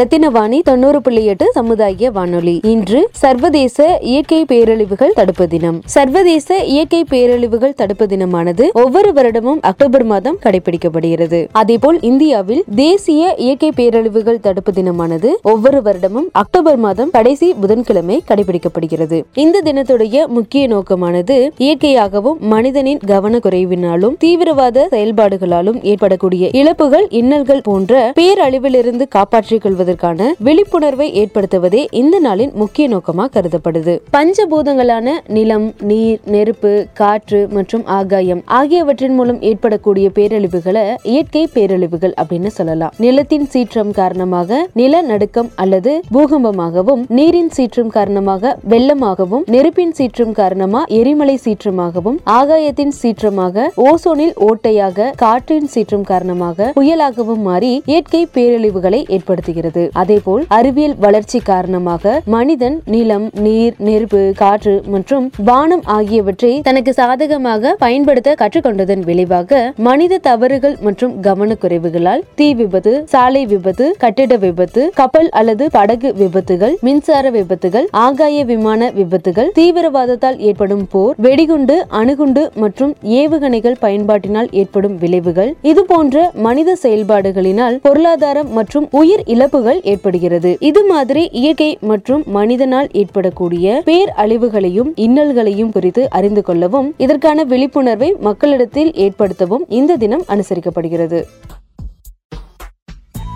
ரத்தினவாணி தொண்ணூறு புள்ளி எட்டு சமுதாய வானொலி. இன்று சர்வதேச இயற்கை பேரழிவுகள் தடுப்பு தினம். சர்வதேச இயற்கை பேரழிவுகள் தடுப்பு தினமானது ஒவ்வொரு வருடமும் அக்டோபர் மாதம் கடைபிடிக்கப்படுகிறது. அதேபோல் இந்தியாவில் தேசிய இயற்கை பேரழிவுகள் தடுப்பு தினமானது ஒவ்வொரு வருடமும் அக்டோபர் மாதம் கடைசி புதன்கிழமை கடைபிடிக்கப்படுகிறது. இந்த தினத்துடைய முக்கிய நோக்கமானது இயற்கையாகவும் மனிதனின் கவனக்குறைவினாலும் தீவிரவாத செயல்பாடுகளாலும் ஏற்படக்கூடிய இழப்புகள் இன்னல்கள் போன்ற பேரழிவிலிருந்து காப்பாற்றிக் கொள்வது கொள்வதற்கான விழிப்புணர்வை ஏற்படுத்துவதே இந்த நாளின் முக்கிய நோக்கமா கருதப்படுது. பஞ்சபூதங்களான நிலம் நீர் நெருப்பு காற்று மற்றும் ஆகாயம் ஆகியவற்றின் மூலம் ஏற்படக்கூடிய பேரழிவுகளை இயற்கை பேரழிவுகள் அப்படின்னு சொல்லலாம். நிலத்தின் சீற்றம் காரணமாக நிலநடுக்கம் அல்லது பூகம்பமாகவும் நீரின் சீற்றம் காரணமாக வெள்ளமாகவும் நெருப்பின் சீற்றம் காரணமா எரிமலை சீற்றமாகவும் ஆகாயத்தின் சீற்றமாக ஓசோனில் ஓட்டையாக காற்றின் சீற்றம் காரணமாக புயலாகவும் மாறி இயற்கை பேரழிவுகளை ஏற்படுத்துகிறது. அதேபோல் அறிவியல் வளர்ச்சி காரணமாக மனிதன் நிலம் நீர் நெருப்பு காற்று மற்றும் வானம் ஆகியவற்றை தனக்கு சாதகமாக பயன்படுத்த கற்றுக்கொண்டதன் விளைவாக மனித தவறுகள் மற்றும் கவனக்குறைவுகளால் தீ விபத்து சாலை விபத்து கட்டிட விபத்து கப்பல் அல்லது படகு விபத்துகள் மின்சார விபத்துகள் ஆகாய விமான விபத்துகள் தீவிரவாதத்தால் ஏற்படும் போர் வெடிகுண்டு அணுகுண்டு மற்றும் ஏவுகணைகள் பயன்பாட்டினால் ஏற்படும் விளைவுகள். இது போன்ற மனித செயல்பாடுகளினால் பொருளாதாரம் மற்றும் உயிர் இழப்பு இழப்புகள் ஏற்படுகிறது. இது மாதிரி இயற்கை மற்றும் மனிதனால் ஏற்படக்கூடிய பேர் அழிவுகளையும் இன்னல்களையும் குறித்து அறிந்து கொள்ளவும் இதற்கான விழிப்புணர்வை மக்களிடத்தில் ஏற்படுத்தவும் இந்த தினம் அனுசரிக்கப்படுகிறது.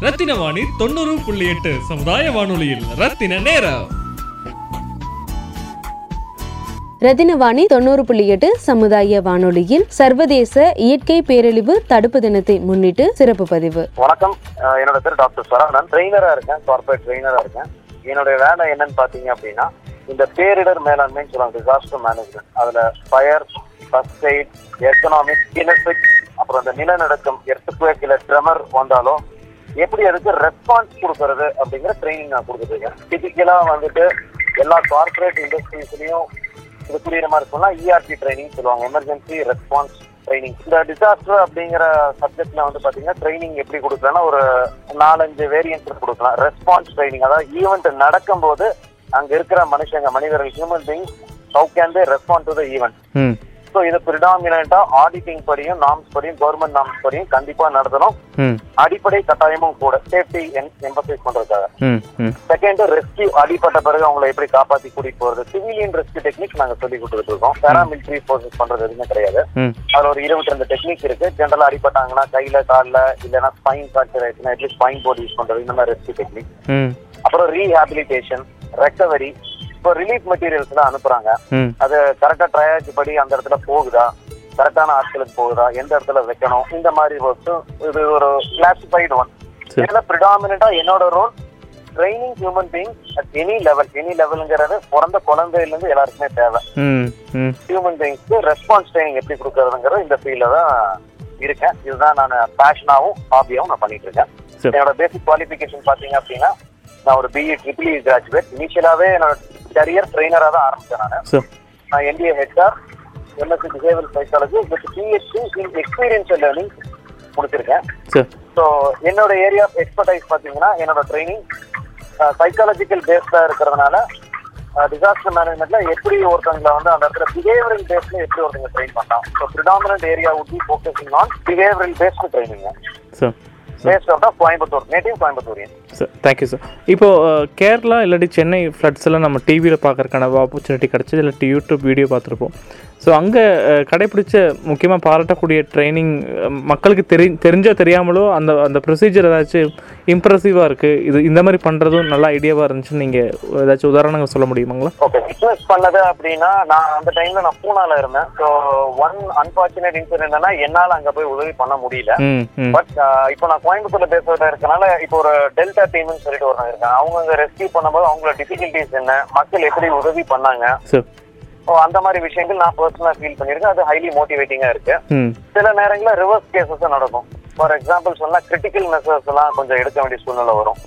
ரத்தின வாணி தொண்ணூறு புள்ளி எட்டு சமுதாய வானொலியில் ரத்தின நேரம். ரத்தினவாணி தொண்ணூறு புள்ளி எட்டு சமுதாய வானொலியில் சர்வதேச இயற்கை பேரழிவு தடுப்பு தினத்தை முன்னிட்டு சிறப்பு பதிவு. வணக்கம். என்னோட பேர் டாக்டர் சரவணன். ட்ரெயினரா இருக்கேன் கார்பரேட் ட்ரெயினரா இருக்கேன். என்னுடைய வேலை என்னன்னு பாத்தீங்க அப்படின்னா இந்த பேரிடர் மேலாண்மைன்னு சொல்லுவாங்க டிசாஸ்டர் மேனேஜ்மெண்ட் அதுல fire first aid economic kinesic அப்புறம் இந்த நிலநடுக்கம் எர்த்துக்குவேக் இல்ல ட்ரெமர் வந்தாலும் எப்படி அதுக்கு ரெஸ்பான்ஸ் கொடுக்கறது அப்படிங்கிற ட்ரைனிங் நான் கொடுத்துருக்கேன் டிபிக்கலா வந்துட்டு எல்லா கார்பரேட் இண்டஸ்ட்ரீஸ்லயும் இது புரியுற மாதிரி சொன்னா இஆர்டி ட்ரைனிங் சொல்லுவாங்க எமர்ஜென்சி ரெஸ்பான்ஸ் ட்ரைனிங் இந்த டிசாஸ்டர் அப்படிங்கிற சப்ஜெக்ட்ல வந்து பாத்தீங்கன்னா ட்ரைனிங் எப்படி கொடுக்கலாம்னா ஒரு நாலஞ்சு வேரியன்ஸ் கொடுக்கலாம். ரெஸ்பான்ஸ் ட்ரைனிங் அதாவது ஈவெண்ட் நடக்கும்போது அங்க இருக்கிற மனுஷங்க மனிதர்கள் human being how can they respond to the event so இது ப்ரிடாமினா ஆடிட்டிங் படியும் நாம்ஸ் படியும் கவர்மெண்ட் நாம்ஸ் படியும் கண்டிப்பா நடத்தணும். அடிப்படை கட்டாயமும் கூட சேஃப்டி எம்பசைஸ் பண்றதுக்காக. செகண்ட் ரெஸ்கியூ அடிப்பட்ட பிறகு அவங்களை எப்படி காப்பாத்தி கூட்டிட்டு போறது? சிவிலியன் ரெஸ்கியூ டெக்னிக் நாங்க சொல்லி கொடுத்துட்டு இருக்கோம் பேராமிலிட்டரி ஃபோர்ஸஸ் பண்றது எதுவுமே கிடையாது. அதுல ஒரு இருபத்தி ரெண்டு டெக்னிக் இருக்கு ஜென்ரலா அடிப்பட்டாங்கன்னா கையில கால்ல இல்லைன்னா ஸ்பைன் ஃபிராக்சர் ஆயிடுச்சுன்னா எப்படி ஸ்பைன் போர்டு யூஸ் பண்றது இந்த மாதிரி ரெஸ்கியூ டெக்னிக் அப்புறம் ரீஹாபிலிட்டேஷன் ரெக்கவரி இப்போ ரிலீஃப் மெட்டீரியல்ஸ் தான் அனுப்புறாங்க. அது கரெக்டா ட்ரையாஜ் படி அந்த இடத்துல போகுதா? கரெக்டான ஆட்களுக்கு போகுதா? எந்த இடத்துல வைக்கணும்? இந்த மாதிரி ஒர்க்ஸ் இது ஒரு கிளாசிஃபைடு ஒன் இதுல ப்ரிடாமினா என்னோட role training human being at any level any லெவலுங்கிறது பிறந்த குழந்தையில இருந்து எல்லாருக்குமே தேவை. ஹியூமன் பீங்ஸ்க்கு ரெஸ்பான்ஸ் ட்ரைனிங் எப்படி கொடுக்கறதுங்கிறது இந்த ஃபீல்ட்ல தான் இருக்கேன். இதுதான் நான் பேஷனாவும் ஹாபியாவும் நான் பண்ணிட்டு இருக்கேன். என்னோட பேசிக் குவாலிஃபிகேஷன் பாத்தீங்க அப்படின்னா நான் ஒரு பிஇ ட்ரிபிள் இ கிராஜுவேட் இனிஷியலாவே என்னோட கரியர் ட்ரெயினரா தான் ஆரம்பிச்சேன் நான். நான் MBA HR MSc behaviour psychology with PhD in experiential learning முடிச்சிருக்கேன். ஸோ என்னோட ஏரியா ஆஃப் எக்ஸ்பர்டைஸ் பார்த்தீங்கன்னா என்னோட ட்ரைனிங் சைக்காலஜிக்கல் பேஸ்டா இருக்கிறதுனால டிசாஸ்டர் மேனேஜ்மெண்ட்ல எப்படி ஒருத்தவங்களை வந்து அந்த இடத்துல பிஹேவியரல் பேஸ்ல எப்படி ஒருத்தவங்க ட்ரெயின் பண்ணலாம். So predominant area would be focusing on behavioural based training based out of Coimbatore native Coimbatorian sir thank you sir இப்போ கேரளா இல்லாட்டி சென்னை ஃப்ளட்ஸ் எல்லாம் நம்ம டிவியில் பார்க்கறதுக்கான ஆப்பர்ச்சுனிட்டி கிடச்சி இல்லாட்டி யூடியூப் வீடியோ பார்த்துருப்போம். ஸோ அங்கே கடைப்பிடிச்ச முக்கியமாக பாராட்டக்கூடிய ட்ரைனிங் மக்களுக்கு தெரி தெரிஞ்சோ தெரியாமலோ அந்த அந்த ப்ரொசீஜர் ஏதாச்சும் இம்ப்ரெசிவாக இருக்குது இது இந்த மாதிரி பண்ணுறதும் நல்ல ஐடியாவாக இருந்துச்சுன்னு நீங்கள் ஏதாச்சும் உதாரணங்கள் சொல்ல முடியுமாங்களா? ஓகே பிசினஸ் பண்ணது அப்படின்னா நான் அந்த டைம்ல நான் பூனால இருந்தேன். ஸோ ஒன் அன்பார்ச்சுனேட் இன்சிடென்ட் என்னன்னா என்னால அங்க போய் உதவி பண்ண முடியல. பட் இப்போ நான் கோயம்புத்தூர்ல பேசுறதா இருக்கனால இப்போ ஒரு டெல்டா டீம்னு சொல்லிட்டு ஒருத்தங்க இருக்காங்க அவங்க அங்க ரெஸ்கியூ பண்ணும்போது அவங்களோட டிஃபிகல்டிஸ் என்ன? மக்கள் எப்படி உதவி பண்ணாங்க? அந்த மாதிரி விஷயங்கள் நான் பர்சனலா ஃபீல் பண்ணியிருக்கேன். அது ஹைலி மோட்டிவேட்டிங்கா இருக்கு. சில நேரங்களில் ரிவர்ஸ் கேசஸ் நடக்கும். ஃபார் எக்ஸாம்பிள் சொன்னா கிரிட்டிக்கல் மெசர்ஸ் எல்லாம் கொஞ்சம் எடுக்க வேண்டிய சூழ்நிலை வரும்.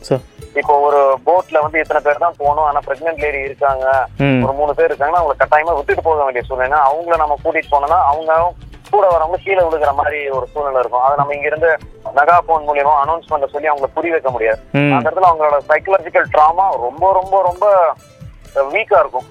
இப்போ ஒரு போட்ல வந்து இத்தனை பேர் தான் போகணும். ஆனா பிரெக்னென்ட் லேடி இருக்காங்க. ஒரு மூணு பேர் இருக்காங்கன்னா அவங்களை கட்டாயமா விட்டுட்டு போக வேண்டிய சூழ்நிலை. அவங்கள நம்ம கூட்டிட்டு போனோம்னா அவங்க கூட வரவங்க கீழே விழுகிற மாதிரி ஒரு சூழ்நிலை இருக்கும். அதை நம்ம இங்க இருந்து மெகா போன் மூலியமா அனௌன்ஸ் பண்ண சொல்லி அவங்களை புரிய வைக்க முடியாது. அந்த இடத்துல அவங்களோட சைக்கலாஜிக்கல் ட்ராமா ரொம்ப ரொம்ப ரொம்ப வீக்கா இருக்கும்.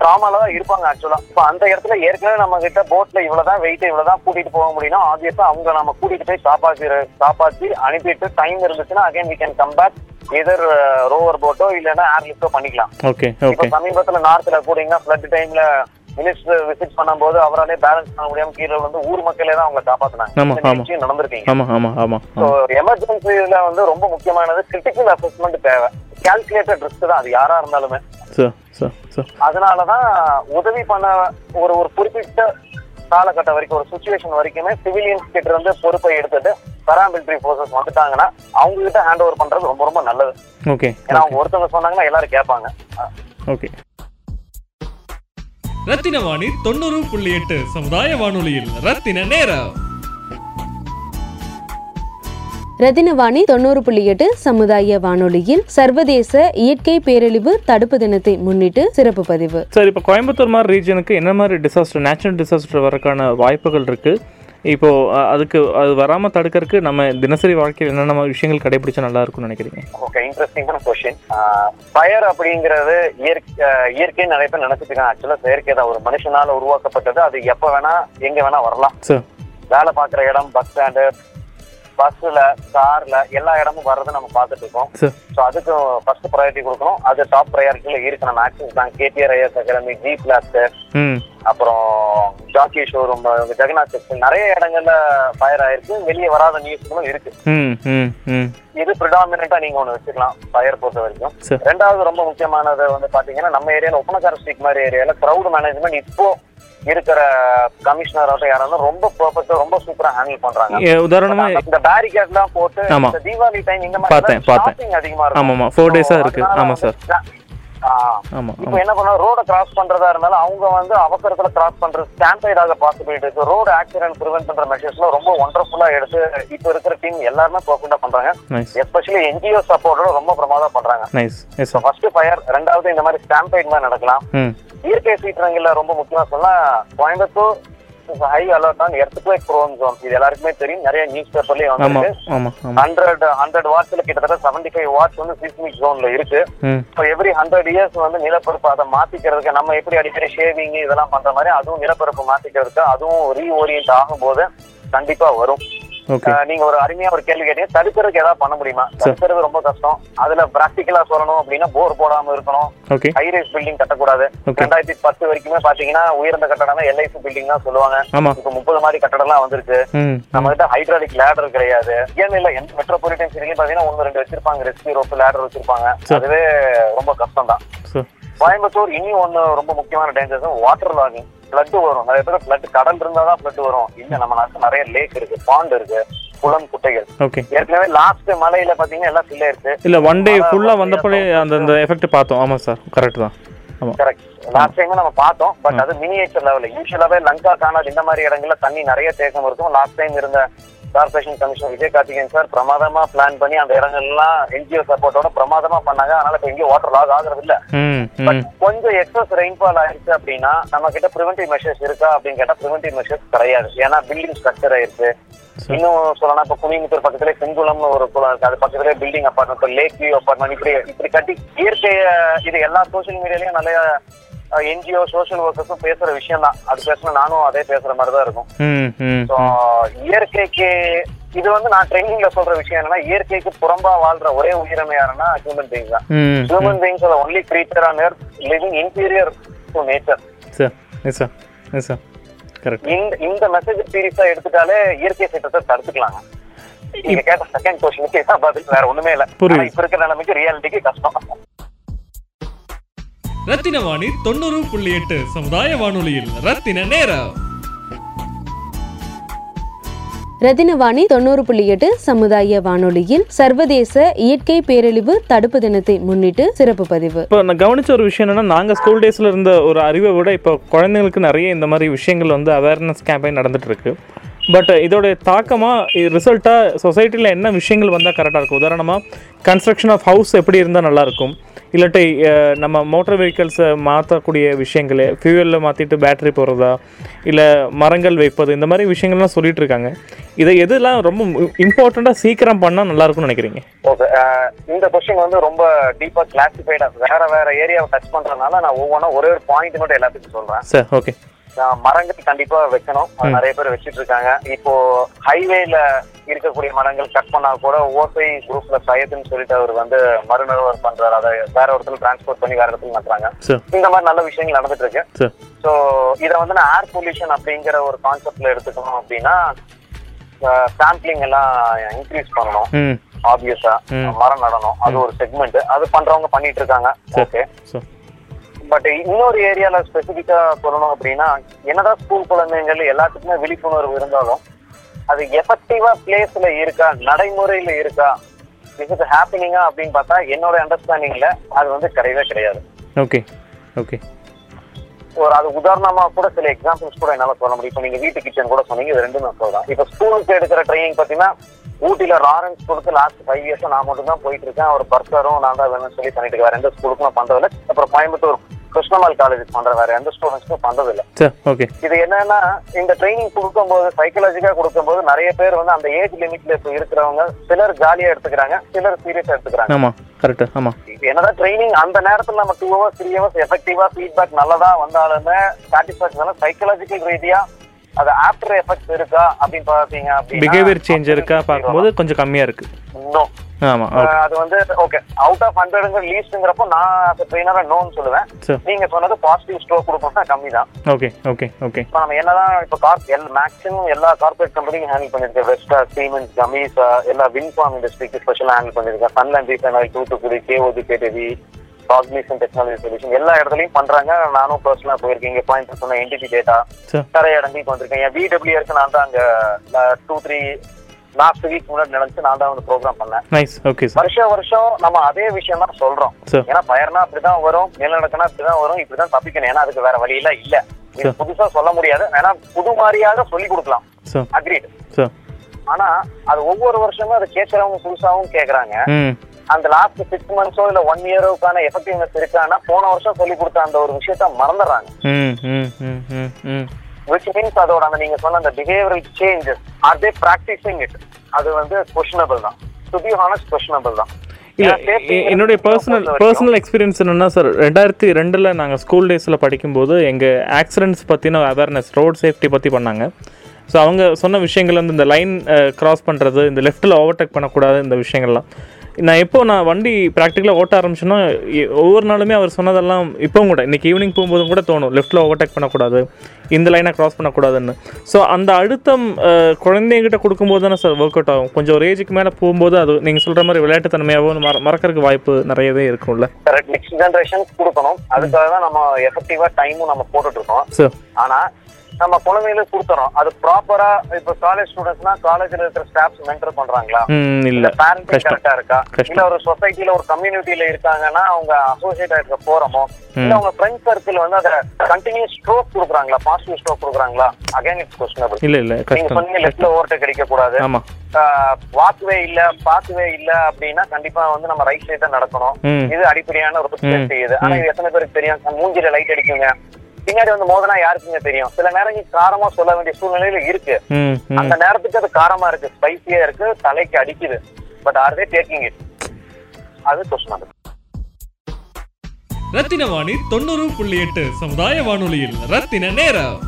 ட்ராமால தான் இருப்பாங்க ஆக்சுவலா இப்போ அந்த இடத்துல ஏற்கனவே நம்ம கிட்ட போட்ல இவ்வளவுதான் வெயிட் இவ்வளவுதான் கூட்டிட்டு போக முடியும்னா ஆப்வியஸா அவங்க நம்ம கூட்டிட்டு போய் காப்பாத்தி காப்பாத்தி அனுப்பிட்டு டைம் இருந்துச்சுன்னா again we can come back either rover photo இல்லைன்னா ஏர் லிஃப்டோ பண்ணிக்கலாம். ஓகே சமீபத்துல நார்த்ல கூடீங்கன்னா ஃபிளட் டைம்ல மினிஸ்டர் விசிட் பண்ணும்போது அவராலே பேலன்ஸ் பண்ண முடியாம கீழே வந்து ஊர் மக்களே தான் அவங்களை காப்பாத்தினாங்க. நடந்திருக்கீங்க. எமர்ஜென்சில வந்து ரொம்ப முக்கியமானது கிரிட்டிக்கல் அசஸ்மெண்ட் தேவை. கால்குலேட்டட் ரிஸ்க் தான். அது யாரா இருந்தாலுமே. அதனாலதான் உதவி பண்ண ஒரு ஒரு குறிப்பிட்ட காலகட்டம் வரைக்கும் ஒரு சுச்சுவேஷன் வரைக்குமே சிவிலியன்ஸ் கிட்ட இருந்து பொறுப்பை எடுத்துட்டு பராமிலிட்டரி ஃபோர்ஸஸ் வந்துட்டாங்கன்னா அவங்க கிட்ட ஹேண்ட் ஓவர் பண்றது ரொம்ப ரொம்ப நல்லது. ஓகே ஏன்னா அவங்க ஒருத்தவங்க சொன்னாங்கன்னா எல்லாரும் கேட்பாங்க. ஓகே ரத்தின வாணி தொண்ணூறு புள்ளி எட்டு சமுதாய வானொலியில். ரத்தின நேரம். ரத்தினவாணி தொண்ணூறு புள்ளி எட்டு சமுதாய வானொலியில் சர்வதேச இயற்கை பேரழிவு தடுப்பு தினத்தை முன்னிட்டு சிறப்பு பதிவு. சார் இப்போ கோயம்புத்தூர் மாதிரி ரீஜனுக்கு என்ன மாதிரி டிசாஸ்டர் நேச்சுரல் டிசாஸ்டர் வரக்கான வாய்ப்புகள் இருக்குது இப்போ அ, அதுக்கு அது வராமல் தடுக்கிறதுக்கு நம்ம தினசரி வாழ்க்கையில் என்னென்ன விஷயங்கள் கடைபிடிச்சா நல்லா இருக்கும்னு நினைக்கிறீங்க? ஓகே இன்ட்ரெஸ்டிங்கான கொஸ்டின் ஃபயர் அப்படிங்கிறது இயற்கை இயற்கை நிறைய பேர் நினைச்சிட்டு இருக்காங்க ஆக்சுவலா செயற்கை தான். ஒரு மனுஷனால உருவாக்கப்பட்டது. அது எப்ப வேணா எங்க வேணா வரலாம். சார் வேலை பார்க்குற இடம் பஸ் ஸ்டாண்டு பஸ்ல கார்ல எல்லா இடமும் வர்றதை நம்ம பார்த்துட்டு இருக்கோம். ஸோ அதுக்கு ஃபர்ஸ்ட் ப்ரையாரிட்டி கொடுக்கணும். அது டாப் ப்ரையாரிட்டியில இருக்கு நம்ம Axis bank KPR IAS academy G plus ம். அப்புறம் ஜாக்கி ஷோரூம் ஜெகநாத் நிறைய இடங்கள்ல ஃபயர் ஆயிருக்கு. வெளியே வராத நியூஸ்களும் இருக்கு. இது ப்ரிடாமினா நீங்க ஒண்ணு வச்சுக்கலாம் ஃபயர் பொறுத்த வரைக்கும். ரெண்டாவது ரொம்ப முக்கியமானது வந்து பாத்தீங்கன்னா நம்ம ஏரியால ஒப்பனக்கார ஸ்ட்ரீட் மாதிரி ஏரியால கிரௌட் மேனேஜ்மெண்ட் இப்போ இருக்கிற கமிஷனர் ஆகட்டும் யாராவது ரொம்ப பெர்ஃபெக்ட்டா ரொம்ப சூப்பரா ஹேண்டில் பண்றாங்க உதாரணமா இந்த பேரிகேட் எல்லாம் போட்டு ஆமா. தீபாவளி டைம் இந்த பார்த்தேன், மாதிரி பார்த்தேன். shopping அதிகமா இருக்கும் ஃபோர் டேஸாக So, இருக்குது அதனால ஆமாம் சார் இப்போ என்ன பண்ணா ரோட கிராஸ் பண்றதா இருந்தாலும் அவங்க வந்து அவசரத்துல கிராஸ் பண்றது ஸ்டாம்பைட் ஆக பாசிபிலிட்டி இருக்கு. ரோடு ஆக்சிடென்ட் ப்ரிவென்ட் பண்ற மெஷர்ஸ்லாம் ரொம்ப ஒண்டர்ஃபுல்லா எடுத்து இப்போ இருக்கிற டீம் எல்லாருமே பர்ஃபெக்டா பண்றாங்க. எஸ்பெஷலி என்ஜிஓ சப்போர்ட்டோட ரொம்ப பிரமாதம் பண்றாங்க. ஃபர்ஸ்ட் ஃபயர் ரெண்டாவது இந்த மாதிரி ஸ்டாம்பைட் மாதிரி நடக்கலாம். இயற்கை சீற்றங்கள்ல ரொம்ப முக்கியமா சொன்னா Coimbatore high alert on earthquake prone zone இது எல்லாருக்குமே தெரியும். நிறைய நியூஸ் பேப்பர்லயும் ஆமாம் வந்து ஹண்ட்ரட் ஹண்ட்ரட் வாட்ஸ்ல கிட்டத்தட்ட செவன்டி ஃபைவ் வாட்ஸ் வந்து சிஸ்மிக் ஜோன்ல இருக்கு. இப்போ எவ்ரி ஹண்ட்ரட் இயர்ஸ் வந்து நிலப்பரப்பு அதை மாத்திக்கிறதுக்கு நம்ம எப்படி அடிக்கடி ஷேவிங் இதெல்லாம் பண்ற மாதிரி அதுவும் நிலப்பரப்பு மாத்திக்கிறதுக்கு அதுவும் ரீஓரியன்ட் ஆகும்போது கண்டிப்பா வரும். நீங்க ஒரு அருமையா ஒரு கேள்வி கேட்டீங்க. தடுக்கிறதுக்கு ஏதாவது பண்ண முடியுமா? தடுக்கிறது ரொம்ப கஷ்டம். அதுல பிராக்டிக்கலா சொல்லணும் அப்படின்னா போர் போடாம இருக்கணும். ஹைரைஸ் பில்டிங் கட்டக்கூடாது. ரெண்டாயிரத்தி பத்து வரைக்குமே பாத்தீங்கன்னா உயர்ந்த கட்டடம் எல்ஐசி பில்டிங் தான் சொல்லுவாங்க. இப்போ முப்பது மாதிரி கட்டடம்லாம் வந்திருக்கு. ம் நம்ம கிட்ட ஹைட்ராலிக் லேடர் கிடையாது. ஏன்னு இல்ல எந்த மெட்ரோபாலிட்டன் சிட்டிலையும் பாத்தீங்கன்னா ஒன்னு ரெண்டு வச்சிருப்பாங்க. ரெஸ்கியூ ரோப் லேடர் வச்சிருப்பாங்க. அதுவே ரொம்ப கஷ்டம் தான் கோயம்புத்தூர் இனி ஒண்ணு ரொம்ப முக்கியமான டேஞ்சர்ஸ் வாட்டர் லாகிங் ஃப்ளட் வரும். நிறைய பேர் ஃப்ளட் கடல் இருந்தா தான் ஃப்ளட் வரும். இல்ல நம்ம நாட்டுல நிறைய லேக் இருக்கு பாண்ட் இருக்கு குளம் குட்டைகள். ஓகே ஏற்கனவே லாஸ்ட் மலையில பாத்தீங்கன்னா எல்லாம் ஃபில் இருக்கு. இல்லை ஒன் டே மழை ஃபுல்லாக வந்து வந்தப்பலே அந்த அந்த எஃபெக்ட் பார்த்தோம். ஆமாம் சார் கரெக்ட் தான். கரெக்ட் லாஸ்ட் டைம் நம்ம பார்த்தோம் பட் அது மினியேச்சர் லெவல் யூஸ்வலாவே லங்கா கானாட் இந்த மாதிரி இடங்கள்ல தண்ணி நிறைய தேக்கம் இருக்கும். லாஸ்ட் டைம் இருந்த corporation commissioner Vijay Karthikeyan sir பிரமாதமா பிளான் பண்ணி அந்த இடங்கள்லாம் என்ஜிஓ சப்போர்ட்டோட பிரமாதமா பண்ணாங்க. அதனால இப்ப எங்கேயும் வாட்டர் லாக் ஆகுறது இல்ல பட் கொஞ்சம் எக்ஸஸ் ரெயின்ஃபால் ஆயிடுச்சு அப்படின்னா நம்ம கிட்ட ப்ரிவென்டிவ் மெஷர்ஸ் இருக்கா அப்படின்னு கேட்டா ப்ரிவென்டிவ் மெஷர்ஸ் கிடையாது. ஏன்னா பில்டிங் ஸ்ட்ரக்சர் ஆயிருக்கு இன்னும் சொல்லலாம் இப்ப குனிமுத்தூர் பக்கத்துல செங்குளம்னு ஒரு குளம் இருக்கு. அது பக்கத்துல building apartment lake view apartment இப்படி இப்படி கட்டி இயற்கைய இது எல்லா சோஷியல் மீடியாலயும் நிறைய என்ஜிஓ சோஷியல் ஒர்க்கர்ஸும் பேசுற விஷயம் தான் அது பேசணும் நானும் அதே பேசுற மாதிரி தான் இருக்கும் ஸோ இயற்கைக்கு இது வந்து நான் ட்ரைனிங்ல சொல்ற விஷயம் என்னன்னா இயற்கைக்கு புறம்பா வாழ்ற ஒரே உயிரினம் யாருன்னா ஹியூமன் பீயிங்ஸ் தான் human beings only creature on earth living interior to nature இந்த இந்த மெசேஜ் சீரியஸா எடுத்துட்டாலே இயற்கை சீற்றத்தை தடுத்துக்கலாங்க. நீங்க கேட்ட செகண்ட் கொஸ்டினுக்கு பதில் வேற ஒண்ணுமே இல்ல. இப்ப இருக்கிற நிலைமைக்கு ரியாலிட்டிக்கு கஷ்டம். ரத்தின வாணி தொண்ணூறு புள்ளி எட்டு சமுதாய வானொலியில். ரத்தின நேரம். ரத்தினவாணி தொண்ணூறு புள்ளி எட்டு சமுதாய வானொலியில் சர்வதேச இயற்கை பேரழிவு தடுப்பு தினத்தை முன்னிட்டு சிறப்பு பதிவு. இப்போ நான் கவனிச்ச ஒரு விஷயம் என்னன்னா நாங்கள் ஸ்கூல் டேஸில் இருந்த ஒரு அறிவை விட இப்போ குழந்தைங்களுக்கு நிறைய இந்த மாதிரி விஷயங்கள் வந்து அவேர்னஸ் கேம்பெயின் நடந்துட்டு இருக்கு. பட் இதோடைய தாக்கமாக ரிசல்ட்டாக சொசைட்டியில் என்ன விஷயங்கள் வந்தால் கரெக்டாக இருக்கும்? உதாரணமாக கன்ஸ்ட்ரக்ஷன் ஆஃப் ஹவுஸ் எப்படி இருந்தால் நல்லாயிருக்கும் இல்லாட்டி நம்ம மோட்டார் வெஹிக்கல்ஸை மாற்றக்கூடிய விஷயங்கள் ஃபியூவலில் மாற்றிட்டு பேட்டரி போடுறதா இல்லை மரங்கள் வைப்பது இந்த மாதிரி விஷயங்கள்லாம் சொல்லிட்டு இருக்காங்க. இதை எதெல்லாம் ரொம்ப இம்பார்ட்டண்ட்டாக சீக்கிரம் பண்ணால் நல்லா இருக்கும்னு நினைக்கிறீங்க? ஓகே இந்த கொஸ்டின் வந்து ரொம்ப டீப்பா கிளாசிஃபைடா வேற வேற ஏரியாவை டச் பண்றதுனால நான் ஒவ்வொன்றா ஒரே ஒரு பாயிண்ட் மட்டும் எல்லாத்துக்கும் சொல்றேன். சார் ஓகே மரங்கள் கண்டிப்பா வைக்கணும். நிறைய பேர் வச்சிட்டு இருக்காங்க. இப்போ ஹைவேல இருக்கக்கூடிய மரங்கள் கட் பண்ணா கூட ஓசை குரூப்ல சையதுன்னு சொல்லிட்டு அவர் வந்து மறுநிறுவர் பண்றாரு. அதை வேற இடத்துல டிரான்ஸ்போர்ட் பண்ணி வேற இடத்துல நட்டுறாங்க சார். இந்த மாதிரி நல்ல விஷயங்கள் நடந்துட்டு இருக்கு. ஸோ இதை வந்து நான் ஏர் பொல்யூஷன் அப்படிங்கிற ஒரு கான்செப்ட்ல எடுத்துக்கணும் அப்படின்னா சாம்பிளிங் எல்லாம் இன்க்ரீஸ் பண்ணணும். ஆப்வியஸா. மரம் நடணும். அது ஒரு செக்மெண்ட் அது பண்றவங்க பண்ணிட்டு இருக்காங்க. ஓகே பட் இன்னொரு ஏரியால ஸ்பெசிபிக்கா சொல்லணும் அப்படின்னா என்னதான் ஸ்கூல் குழந்தைங்கள் எல்லாத்துக்குமே விழிப்புணர்வு இருந்தாலும் அது எஃபெக்டிவா பிளேஸ்ல இருக்கா நடைமுறையில இருக்கா இஸ் இட் ஹேப்பனிங்கா அப்படின்னு பார்த்தா என்னோட அண்டர்ஸ்டாண்டிங்ல அது வந்து கிடையவே கிடையாது. ஓகே ஓகே ஒரு அது உதாரணமா கூட சில எக்ஸாம்பிள்ஸ் கூட என்னால சொல்ல முடியும். இப்போ நீங்க வீட்டு கிச்சன் கூட சொன்னீங்க இது ரெண்டும் நான் சொல்றேன். இப்போ ஸ்கூலுக்கு எடுக்கிற ட்ரைனிங் பாத்தீங்கன்னா ஊட்டில லாரன்ஸ் ஸ்கூலுக்கு லாஸ்ட் ஃபைவ் இயர்ஸ் நான் மட்டும் தான் போயிட்டு இருக்கேன். ஒரு பர்சரும் நான் தான் வேணும்னு சொல்லி பண்ணிட்டு இருக்கேன். எந்த ஸ்கூலுக்கும் நான் பண்றதில்ல அப்புறம் கோயம்புத்தூர் கிருஷ்ணமால் காலேஜ் பண்ற வேற எந்த ஸ்டூடெண்ட்ஸ்க்கும் பண்றதில்ல. ஓகே இது என்னன்னா இந்த ட்ரைனிங் கொடுக்கும்போது சைக்கலாஜிக்கா கொடுக்கும்போது நிறைய பேர் வந்து அந்த ஏஜ் லிமிட்ல இப்போ இருக்கிறவங்க சிலர் ஜாலியா எடுத்துக்கிறாங்க சிலர் சீரியஸா எடுத்துக்கிறாங்க. ஆமாம் கரெக்டு இது என்னதான் ட்ரைனிங் அந்த நேரத்துல நம்ம டூ ஹவர்ஸ் த்ரீ ஹவர்ஸ் எஃபெக்டிவா ஃபீட்பேக் நல்லதா வந்தாலுமே சாட்டிஸ்பாக்சன் சைக்கலாஜிக்கல் ரீதியா அது ஆஃப்டர் எஃபெக்ட்ஸ் இருக்கா அப்படின்னு அப்படின்னா பிஹேவியர் சேஞ்ச் இருக்கா பார்க்கும்போது கொஞ்சம் கம்மியாக இருக்கு. அது வந்து ஓகே அவுட் ஆஃப் ஹண்ட்ரட்ங்கிற லீஸ்ட்ங்கிறப்போ நான் ட்ரெயினரா நோன்னு சொல்லுவேன். நீங்க சொன்னது பாசிட்டிவ் ஸ்டோர் கொடுக்கணும்னா கம்மி தான் ஓகே ஓகே ஓகே இப்போ நம்ம என்னதான் இப்போ கார் எல் மேக்ஸிமம் எல்லா கார்பரேட் கம்பெனியும் ஹேண்டில் பண்ணிருக்கேன் வெஸ்டா சீமென்ஸ் கமீஸ் எல்லா வின்ஃபார்ம் இண்டஸ்ட்ரிக்கு ஸ்பெஷலாக ஹேண்டில் பண்ணிருக்கேன் சன்லேண்ட் ரீஃபைனரி தூத்துக்குடி கேஓதி கேடிவி காக்னிசன் டெக்னாலஜி சொல்யூஷன் எல்லா இடத்துலையும் பண்றாங்க. நானும் பர்சனலா போயிருக்கேன். இங்க பாயிண்ட் சொன்ன என்டிடி டேட்டா நிறைய இடங்களுக்கு வந்திருக்கேன் என் பிடபிள்யூஆருக்கு நான் தான் அங்க டூ த்ரீ லாஸ்ட் வீக் முன்னாடி நினைச்சு நான் தான் வந்து ப்ரோக்ராம் பண்ணேன். வருஷம் வருஷம் நம்ம அதே விஷயம் தான் சொல்றோம். ஏன்னா பயர்னா அப்படிதான் வரும் நிலநடுக்கனா அப்படிதான் வரும் இப்படிதான் தப்பிக்கணும். ஏன்னா அதுக்கு வேற வழியெல்லாம் இல்ல. புதுசா சொல்ல முடியாது. ஏன்னா புது மாதிரியாக சொல்லி கொடுக்கலாம். அக்ரீட் ஆனா அது ஒவ்வொரு வருஷமும் அதை கேட்கறவங்க புதுசாவும் கேக்குறாங்க. அந்த லாஸ்ட் சிக்ஸ் மந்த்ஸோ இல்ல ஒன் இயரோக்கான எஃபெக்டிவ்னஸ் இருக்கான்னா போன வருஷம் சொல்லி கொடுத்த அந்த ஒரு விஷயத்த மறந்துடுறாங்க. ம் ம் ம் ம் ம். விச் மீன்ஸ் அதோட அந்த நீங்க சொன்ன அந்த behavioural changes are they practising it அது வந்து கொஸ்டினபிள் தான். டு பி ஹானஸ்ட் கொஸ்டினபிள் தான். என்னுடைய பர்சனல் பர்சனல் எக்ஸ்பீரியன்ஸ் என்னன்னா சார் ரெண்டாயிரத்தி ரெண்டில் நாங்கள் ஸ்கூல் டேஸில் படிக்கும்போது எங்கள் ஆக்சிடென்ட்ஸ் பற்றின அவேர்னஸ் ரோட் சேஃப்டி பற்றி பண்ணாங்க. ஸோ அவங்க சொன்ன விஷயங்கள் வந்து இந்த லைன் கிராஸ் பண்ணுறது இந்த லெஃப்ட்டில் ஓவர்டேக் பண்ணக்கூடாது இந்த விஷயங்கள்லாம். நான் எப்போ நான் வண்டி ப்ராக்டிக்கலாக ஓட்ட ஆரம்பிச்சேன்னா ஒவ்வொரு நாளுமே அவர் சொன்னதெல்லாம் இப்போவும் கூட இன்னைக்கு ஈவினிங் போகும்போதும் கூட தோணும். லெஃப்ட்டில் ஓவர்டேக் பண்ணக்கூடாது. இந்த லைனை கிராஸ் பண்ணக்கூடாதுன்னு. ஸோ அந்த அழுத்தம் குழந்தைங்கிட்ட கொடுக்கும்போது தானே சார் ஒர்க் அவுட் ஆகும். கொஞ்சம் ஒரு ஏஜுக்கு மேலே போகும்போது அது நீங்கள் சொல்கிற மாதிரி விளையாட்டுத்தன்மையாகவும் மற மறக்கறதுக்கு வாய்ப்பு நிறையவே இருக்கும்ல. கரெக்ட் நெக்ஸ்ட் ஜெனரேஷன் கொடுக்கணும். அதுக்காக தான் நம்ம எஃபெக்டிவா டைமும் நம்ம போட்டுட்டு இருக்கோம். சார் ஆனா நம்ம குழந்தைகளுக்கு கொடுத்துறோம். அது ப்ராப்பரா இப்ப காலேஜ் ஸ்டூடெண்ட்ஸ்னா காலேஜ்ல இருக்கிற ஸ்டாஃப்ஸ் மென்டர் பண்றாங்களா? இல்ல. பேரண்டிங். கரெக்டா இருக்கா. இல்ல ஒரு சொசைட்டில ஒரு கம்யூனிட்டில இருக்காங்கன்னா அவங்க அசோசியேட் ஆயிருக்க போறோமோ? இல்ல அவங்க ஃப்ரெண்ட் சர்க்கிள் வந்து அத கண்டினியூஸ் ஸ்ட்ரோக் கொடுக்குறாங்களா? பாசிட்டிவ் ஸ்ட்ரோக் கொடுக்குறாங்களா? அகைன் இட்ஸ் கொஸ்டினபிள் இல்லை இல்லை. நீங்க சொன்னீங்க லெஃப்ட்ல ஓவர்டேக் அடிக்க கூடாது வாக்குவே இல்ல பாத்துவே இல்ல அப்படின்னா கண்டிப்பா வந்து நம்ம ரைட் சைடு தான் நடக்கணும். இது அடிப்படையான ஒரு சேஃப்டி இது. ஆனா இது எத்தனை பேருக்கு தெரியும்? மூஞ்சில லைட் அடிக்குங்க. பின்னாடி வந்து மோதனா யாருக்குங்க தெரியும்? சில நேரங்கள் காரமா சொல்ல வேண்டிய சூழ்நிலையில இருக்கு. அந்த நேரத்துக்கு அது காரமா இருக்கு. ஸ்பைசியா இருக்கு தலைக்கு அடிக்குது. But are they taking it அது கொஸ்டின் ரத்தின வாணி தொண்ணூறு புள்ளி எட்டு சமுதாய வானொலியில் ரத்தின நேரம்.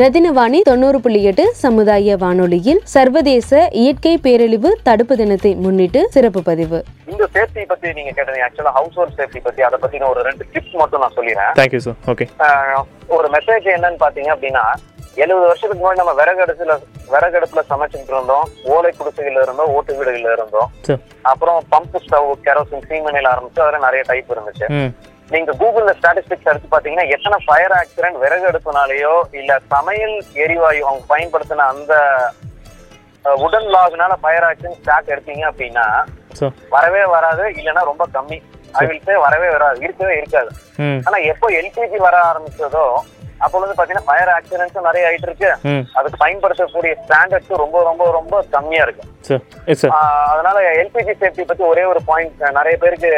ரத்தினவாணி தொண்ணூறு புள்ளி எட்டு சமுதாய வானொலியில் சர்வதேச இயற்கை பேரழிவு தடுப்பு தினத்தை முன்னிட்டு சிறப்பு பதிவு. இந்த சேஃப்டி பத்தி நீங்க கேட்டீங்க ஆக்சுவலா ஹவுஸ் ஹோல்ட் சேஃப்டி பத்தி அதை பத்தி ஒரு ரெண்டு டிப்ஸ் மட்டும் நான் சொல்லிடுறேன். தேங்க்யூ சார் ஓகே ஆஹ் ஒரு மெசேஜ் என்னன்னு பாத்தீங்க அப்படின்னா எழுபது வருஷத்துக்கு முன்னாடி நம்ம விறகடுப்புல விறகடுப்புல சமைச்சுட்டு இருந்தோம். ஓலை குடிசைகள்ல இருந்தோம் ஓட்டு வீடுகள்ல இருந்தோம். அப்புறம் பம்ப் ஸ்டவ் கெரோசின் சீமனையில ஆரம்பிச்சு அதுல நிறைய டைப் இருந்துச்சு. நீங்க கூகுள்ல ஸ்டாட்டிஸ்டிக்ஸ் எடுத்து பாத்தீங்கன்னா எத்தனை ஃபயர் ஆக்சிடென்ட் விறகு அடுப்புனாலயோ இல்ல சமையல் எரிவாயு அவங்க பயன்படுத்தின அந்த உடன் லாக்னால ஃபயர் ஆக்சிடென்ட் ஸ்டாக் எடுத்தீங்க அப்படின்னா வரவே வராது இல்லைன்னா ரொம்ப கம்மி. சே வரவே வராது இருக்கவே இருக்காது. ஆனா எப்போ எல்பிஜி வர ஆரம்பிச்சதோ அப்போ வந்து பாத்தீங்கன்னா ஃபயர் ஆக்சிடென்ட்ஸும் நிறைய ஆயிட்டு இருக்கு. அதுக்கு பயன்படுத்தக்கூடிய ஸ்டாண்டர்ட்ஸும் ரொம்ப ரொம்ப ரொம்ப கம்மியா இருக்கு. அதனால எல்பிஜி சேஃப்டி பத்தி ஒரே ஒரு பாயிண்ட் நிறைய பேருக்கு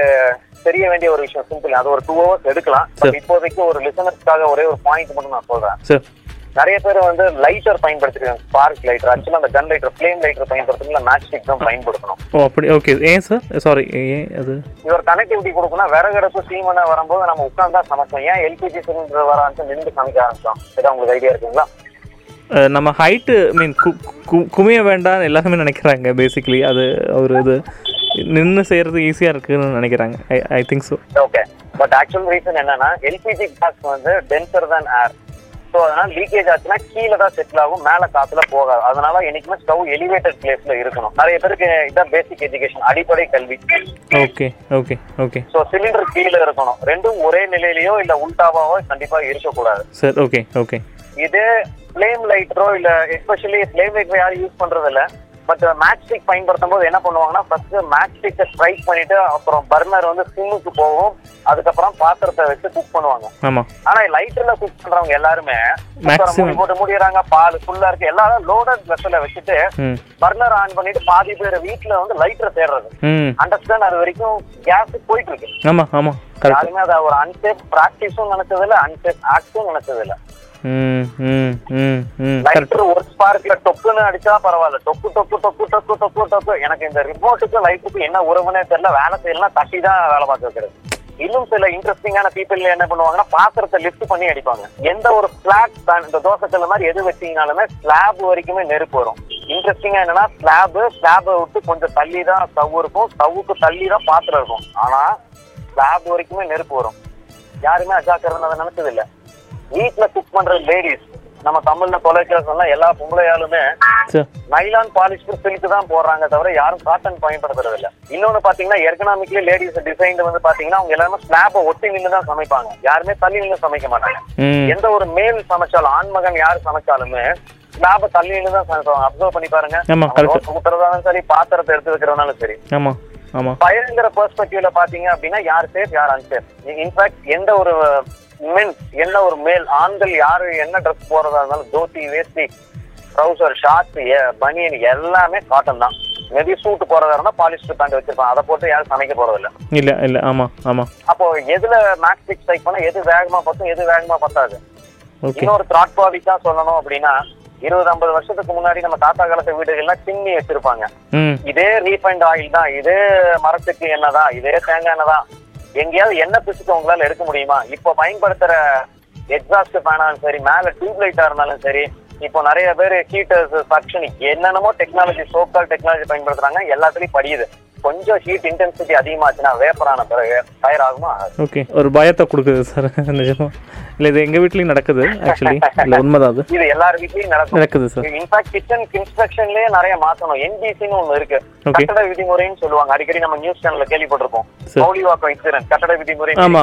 தெரிய வேண்டிய ஒரு விஷயம் சிம்பிள் அது ஒரு டூ ஹவர்ஸ் எடுக்கலாம். இப்போதைக்கு ஒரு லிசனர்ஸ்க்காக ஒரே ஒரு பாயிண்ட் மட்டும் நான் சொல்றேன். நிறைய பேர் வந்து லைட்டர் பயன்படுத்திருக்காங்க. ஸ்பார்க் லைட்டர் ஆக்சுவலா அந்த கன் லைட்டர் ஃபிளேம் லைட்டர் பயன்படுத்தணும்ல மேட்ச் ஸ்டிக் தான் பயன்படுத்தணும். ஓ அப்படி ஓகே ஏன் சார் சாரி ஏன் அது? இது ஒரு கனெக்டிவிட்டி கொடுக்கணும் விறகடுப்பு சீமனை வரும்போது நம்ம உட்கார்ந்தா சமைச்சோம். ஏன் எல்பிஜி சிலிண்டர் வர ஆரம்பிச்சு நின்று சமைக்க ஆரம்பிச்சோம்? இதான் உங்களுக்கு ஐடியா இருக்குங்களா? நம்ம ஹைட்டு மீன் குமிய வேண்டாம்னு எல்லாருமே நினைக்கிறாங்க பேசிக்கலி அது ஒரு இது நின்று செய்கிறது ஈஸியாக இருக்குன்னு நினைக்கிறாங்க. I I think so okay but actual reason என்னன்னா எல்பிஜி கேஸ் வந்து டென்சர் தான் ஏர் ஸோ அதனால லீக்கேஜ் ஆச்சுன்னா கீழே தான் செட்டில் ஆகும் மேல காத்துல போகாது. அதனால என்னைக்குமே ஸ்டவ் எலிவேட்டட் பிளேஸ்ல இருக்கணும். நிறைய பேருக்கு இதான் பேசிக் எஜுகேஷன் அடிப்படை கல்வி. Okay okay okay so cylinder கீழே இருக்கணும். ரெண்டும் ஒரே நிலையிலயோ இல்ல உல்டாவாவோ கண்டிப்பா இருக்கக்கூடாது. சார் ஓகே ஓகே இதே ஃப்ளேம் லைட்டரோ இல்ல எஸ்பெஷலி ஃப்ளேம் லைட்டர் யாரும் யூஸ் பண்றது இல்ல பட் மேட்ச் ஸ்டிக் பயன்படுத்தும் போது என்ன பண்ணுவாங்கன்னா ஃபர்ஸ்ட் மேட்ச் ஸ்டிக்கை ஸ்ட்ரைக் பண்ணிட்டு அப்புறம் பர்னர் வந்து சிம்முக்கு போகும். அதுக்கப்புறம் பாத்திரத்தை வச்சு குக் பண்ணுவாங்க. ஆனா லைட்டர்ல குக் பண்றவங்க எல்லாருமே. மூடி போட்டு மூடிடுறாங்க பால் ஃபுல்லா இருக்கு எல்லாரும் லோடட் வெசல வச்சுட்டு பர்னர் ஆன் பண்ணிட்டு பாதி பேர் வீட்ல வந்து லைட்டர் தேடுறது. அண்டர்ஸ்டாண்ட் அது வரைக்கும் கேஸ் போயிட்டு இருக்கு. ஆமாம் கரெக்ட் யாருமே அதை ஒரு அன்சேஃப் பிராக்டிஸும் நினைச்சது இல்ல அன்சேஃப் ஆக்டும் நினைச்சது இல்ல லைட்டர் ஒரு ஸ்பார்க்ல டொக்குன்னு அடிச்சா பரவாயில்ல. டொக்கு டொக்கு டொக்கு டொக்கு டொக்கு டொக்கு. எனக்கு இந்த ரிமோட்டுக்கு லைட்டுக்கு என்ன உறவுனே தெரியல. வேலை செய்யலாம் தட்டி தான் வேலை பார்க்க வைக்கிறது இன்னும் சில இன்ட்ரெஸ்டிங்கான பீப்புள் என்ன பண்ணுவாங்கன்னா பாத்திரத்தை லிஃப்ட் பண்ணி அடிப்பாங்க. எந்த ஒரு பிளாட் இந்த தோசைக்கல்ல மாதிரி எது வச்சீங்கனாலுமே ஸ்லாப் வரைக்குமே நெருப்பு வரும். இன்ட்ரெஸ்டிங்கா என்னன்னா ஸ்லாப் ஸ்லாபை விட்டு கொஞ்சம் தள்ளி தான் ஸ்டவ் இருக்கும். ஸ்டவ்வுக்கு தள்ளி தான் பாத்திரம் இருக்கும். ஆனா ஸ்லாப் வரைக்குமே நெருப்பு வரும். யாருமே அஜாக்கிரதை அதை நினைச்சது இல்ல. வீட்டுல குக் பண்ற லேடிஸ் நம்ம தமிழ்ல தொலைக்கிற சொன்னா எல்லா பொம்பளையாலுமே நைலான் பாலிஸ்டர் சில்க் தான் போடுறாங்க தவிர யாரும் காட்டன் பயன்படுத்துறது இல்ல இன்னொன்னு பாத்தீங்கன்னா எர்கனாமிக்லி லேடிஸ் டிசைன் வந்து பாத்தீங்கன்னா அவங்க எல்லாருமே ஸ்லாப ஒட்டி நின்று தான் சமைப்பாங்க. யாருமே தள்ளி நின்று சமைக்க மாட்டாங்க. எந்த ஒரு மேல் சமைச்சாலும் ஆண்மகன் யார் சமைச்சாலுமே ஸ்லாப தள்ளி நின்று தான் சமைப்பாங்க. அப்சர்வ் பண்ணி பாருங்க. ஊத்துறதாலும் சரி பாத்திரத்தை எடுத்து வைக்கிறதுனாலும் சரி. பயங்கர பெர்ஸ்பெக்டிவ்ல பாத்தீங்க அப்படின்னா யார் சேஃப் யார் அன்சேஃப் இன்ஃபேக்ட் எந்த ஒரு மென் என்ன ஒரு மேல்? ஆண்கள் யாரு? என்ன ட்ரெஸ் போறதா இருந்தாலும் தோத்தி வேஷ்டி ட்ரௌசர் ஷார்ட்ஸ் பனியன் எல்லாமே காட்டன் தான். மேபி சூட் போறதா இருந்தா பாலிஸ்டர் பேண்ட் வச்சிருப்பாங்க. அதை போட்டு யாரும் சமைக்க போறது இல்ல இல்லை. இல்லை ஆமாம் ஆமாம் அப்போ எதுல மேக்ஸ் ஸ்ட்ரைக் பண்ணா எது வேகமா பத்தும் எது வேகமா பத்தாது. இன்னொரு த்ராட் ப்ராடிக்டா சொல்லணும் அப்படின்னா இருபது ஐம்பது வருஷத்துக்கு முன்னாடி நம்ம தாத்தா காலத்து வீடுகள்லாம் சிம்மி வச்சிருப்பாங்க. இதே ரீஃபைண்ட் ஆயில் தான் இதே மரத்துக்கு எண்ணெய் தான் இதே தேங்காய் எண்ணெய் தான். எங்கேயாவது என்ன பிசுக்கு உங்களால எடுக்க முடியுமா? இப்போ பயன்படுத்துற எக்ஸாஸ்ட் ஃபேனாலும் சரி மேல டியூப் லைட்டா இருந்தாலும் சரி இப்போ நிறைய பேர் ஹீட்டர்ஸ் சக்ஷன் என்னென்னமோ டெக்னாலஜி சோக்கால் டெக்னாலஜி பயன்படுத்துறாங்க. எல்லாத்துலயும் படியுது. கொஞ்சம் ஹீட் இன்டென்சிட்டி அதிகமாச்சுன்னா வேப்பரான பிறகு டயர் ஆகுமா? ஓகே ஒரு பயத்தை கொடுக்குது சார் நிஜமா. இல்லை இது எங்கள் வீட்லேயும் நடக்குது ஆக்சுவலி இல்லை உண்மைதான் அது. இது எல்லார் வீட்லயும் நடக்கும். நடக்குது சார் இன்ஃபேக்ட் கிச்சன் இன்ஸ்பெக்ஷன்லயே நிறைய மாத்தணும். என்ஜிசின்னு ஒண்ணு இருக்கு. கட்டட விதிமுறைன்னு சொல்லுவாங்க. அடிக்கடி நம்ம நியூஸ் சேனல்ல கேள்விப்பட்டிருப்போம். மௌலிவாக்கம் இன்சிடென்ட் கட்டட விதிமுறை ஆமா.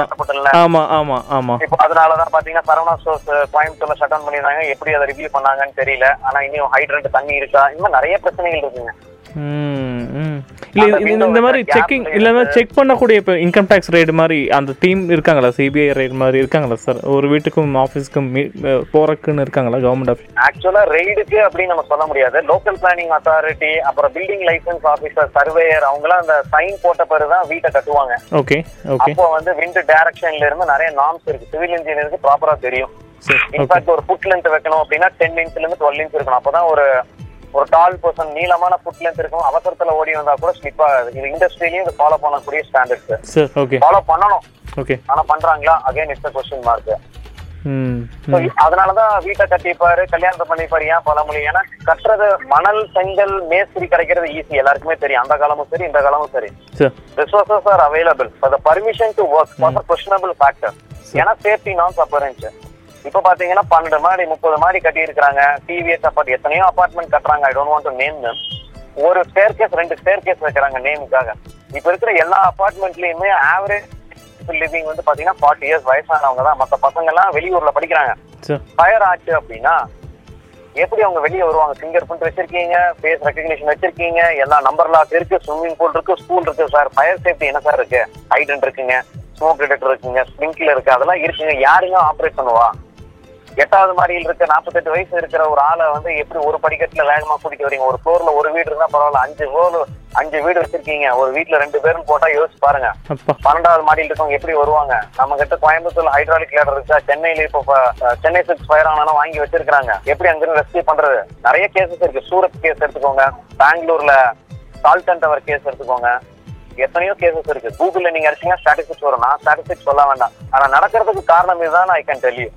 ஆமாம் ஆமாம் இப்போ அதனாலதான் பாத்தீங்கன்னா சரவணா ஸ்டோர்ஸ் கோயம்புத்தூர்ல ஷட் டவுன் பண்ணிருந்தாங்க எப்படி அதை ரிவ்யூ பண்ணாங்கன்னு தெரியல. ஆனா இன்னும் ஹைட்ரண்ட் தண்ணி இருக்கா? இந்த மாதிரி நிறைய பிரச்சனைகள் இருக்குங்க. இல்லை இந்த மாதிரி செக்கிங் ல இல்லாமல் இருந்து- செக் பண்ணக்கூடிய இப்போ இன்கம் டேக்ஸ் ரேட் மாதிரி அந்த டீம் இருக்காங்களா? சிபிஐ ரேட் மாதிரி இருக்காங்களா சார் ஒரு வீட்டுக்கும் ஆஃபீஸ்க்கும் போறக்குன்னு இருக்காங்களா கவர்மெண்ட் ஆஃபீஸ் ஆக்சுவலா ரெய்டுக்கு அப்படின்னு நம்ம சொல்ல முடியாது. லோக்கல் பிளானிங் அத்தாரிட்டி அப்புறம் பில்டிங் லைசன்ஸ் ஆபீசர் சர்வேயர் அவங்களாம் அந்த சைன் போட்ட பிறகுதான் வீட்டை கட்டுவாங்க. ஓகே ஓகே அப்போ வந்து விண்ட் டைரக்ஷன்ல இருந்து நிறைய நார்ம்ஸ் இருக்கு. சிவில் இன்ஜினியருக்கு ப்ராப்பரா தெரியும். இன்ஃபேக்ட் ஒரு ஃபுட் லென்த் வைக்கணும் அப்படின்னா டென் இன்ச்ல இருந்து டுவெல் இன்ச் இருக்கணும். அப்பதான் ஒரு ஒரு டால் பர்சன் நீளமான ஃபுட் லென்த் இருக்கும். அவசரத்துல ஓடி வந்தா கூட ஸ்லிப் ஆகாது இது இண்டஸ்ட்ரியிலயும் இது ஃபாலோ பண்ணக்கூடிய ஸ்டாண்டர்ட்ஸ் ஓகே ஃபாலோ பண்ணணும். ஓகே ஆனா பண்றாங்களா? அகைன் இட்ஸ் கொஸ்டின் மார்க் அதனாலதான் வீட்டை கட்டிப்பாரு கல்யாணத்தை பண்ணிப்பாரு ஏன் பழமொழி ஏன்னா கட்டுறது மணல் செங்கல் மேஸ்திரி கிடைக்கிறது ஈஸி எல்லாருக்குமே தெரியும். அந்த காலமும் சரி இந்த காலமும் சரி. The permission to work was a questionable factor. ஏன்னா சேஃப்டி நாம்ஸ் அப்ப இருந்துச்சு இப்ப பாத்தீங்கன்னா பன்னெண்டு மாடி முப்பது மாடி கட்டி இருக்காங்க டிவிஎஸ் அப்பார்ட் எத்தனையோ அபார்ட்மெண்ட் கட்டுறாங்க. I don't want to name ஒரு ஸ்டேர் கேஸ் ரெண்டு ஸ்டேர் கேஸ் வைக்கிறாங்க நேமுக்காக இப்ப இருக்கிற எல்லா அபார்ட்மெண்ட்லயுமே ஆவரேஜ் லிவிங் வந்து பாத்தீங்கன்னா ஃபார்ட்டி இயர்ஸ் வயசானவங்க தான். மத்த பசங்க எல்லாம் வெளியூர்ல படிக்கிறாங்க. ஃபயர் ஆச்சு அப்படின்னா எப்படி அவங்க வெளியே வருவாங்க? ஃபிங்கர் பிரிண்ட் வச்சிருக்கீங்க ஃபேஸ் ரெக்கக்னிஷன் வச்சிருக்கீங்க எல்லா நம்பர் லாக் இருக்கு ஸ்விம்மிங் பூல் இருக்கு ஸ்கூல் இருக்கு சார் ஃபயர் சேஃப்டி என்ன சார் இருக்கு? ஹைட்ரண்ட் இருக்குங்க ஸ்மோக் டிடெக்டர் இருக்குங்க ஸ்ப்ரிங்க்லர் இருக்கு அதெல்லாம் இருக்குங்க. யாருங்க ஆப்ரேட் பண்ணுவா? எட்டாவது மாடியில் இருக்க நாற்பத்தெட்டு வயசு இருக்கிற ஒரு ஆளை வந்து எப்படி ஒரு படிக்கட்டுல வேகமா கூட்டிட்டு வரீங்க? ஒரு ஃப்ளோர்ல ஒரு வீடு இருந்தா பரவாயில்ல. அஞ்சு ஃப்ளோர் அஞ்சு வீடு வச்சிருக்கீங்க. ஒரு வீட்டுல ரெண்டு பேரும் போட்டா யோசிச்சு பாருங்க. பன்னெண்டாவது மாடியில் இருக்கவங்க எப்படி வருவாங்க? நம்ம கிட்ட கோயம்புத்தூர்ல ஹைட்ராலிக் லேடர் இருக்கா? சென்னையில இப்போ சென்னை சிக்ஸ் ஃபயர் ஆனாலும் வாங்கி வச்சிருக்காங்க எப்படி அங்கிருந்து ரெஸ்கியூ பண்றது? நிறைய கேசஸ் இருக்கு. சூரத் கேஸ் எடுத்துக்கோங்க. பெங்களூர்ல சால்டன் டவர் கேஸ் எடுத்துக்கோங்க. எத்தனையோ கேசஸ் இருக்கு. கூகுள்ல நீங்க அடிச்சீங்கன்னா ஸ்டாட்டிஸ்டிக்ஸ் வரும். நான் ஸ்டாட்டிஸ்டிக்ஸ் சொல்ல வேண்டாம். ஆனா நடக்கிறதுக்கு காரணம் இதுதான் ஐ கேன் டெல் யூ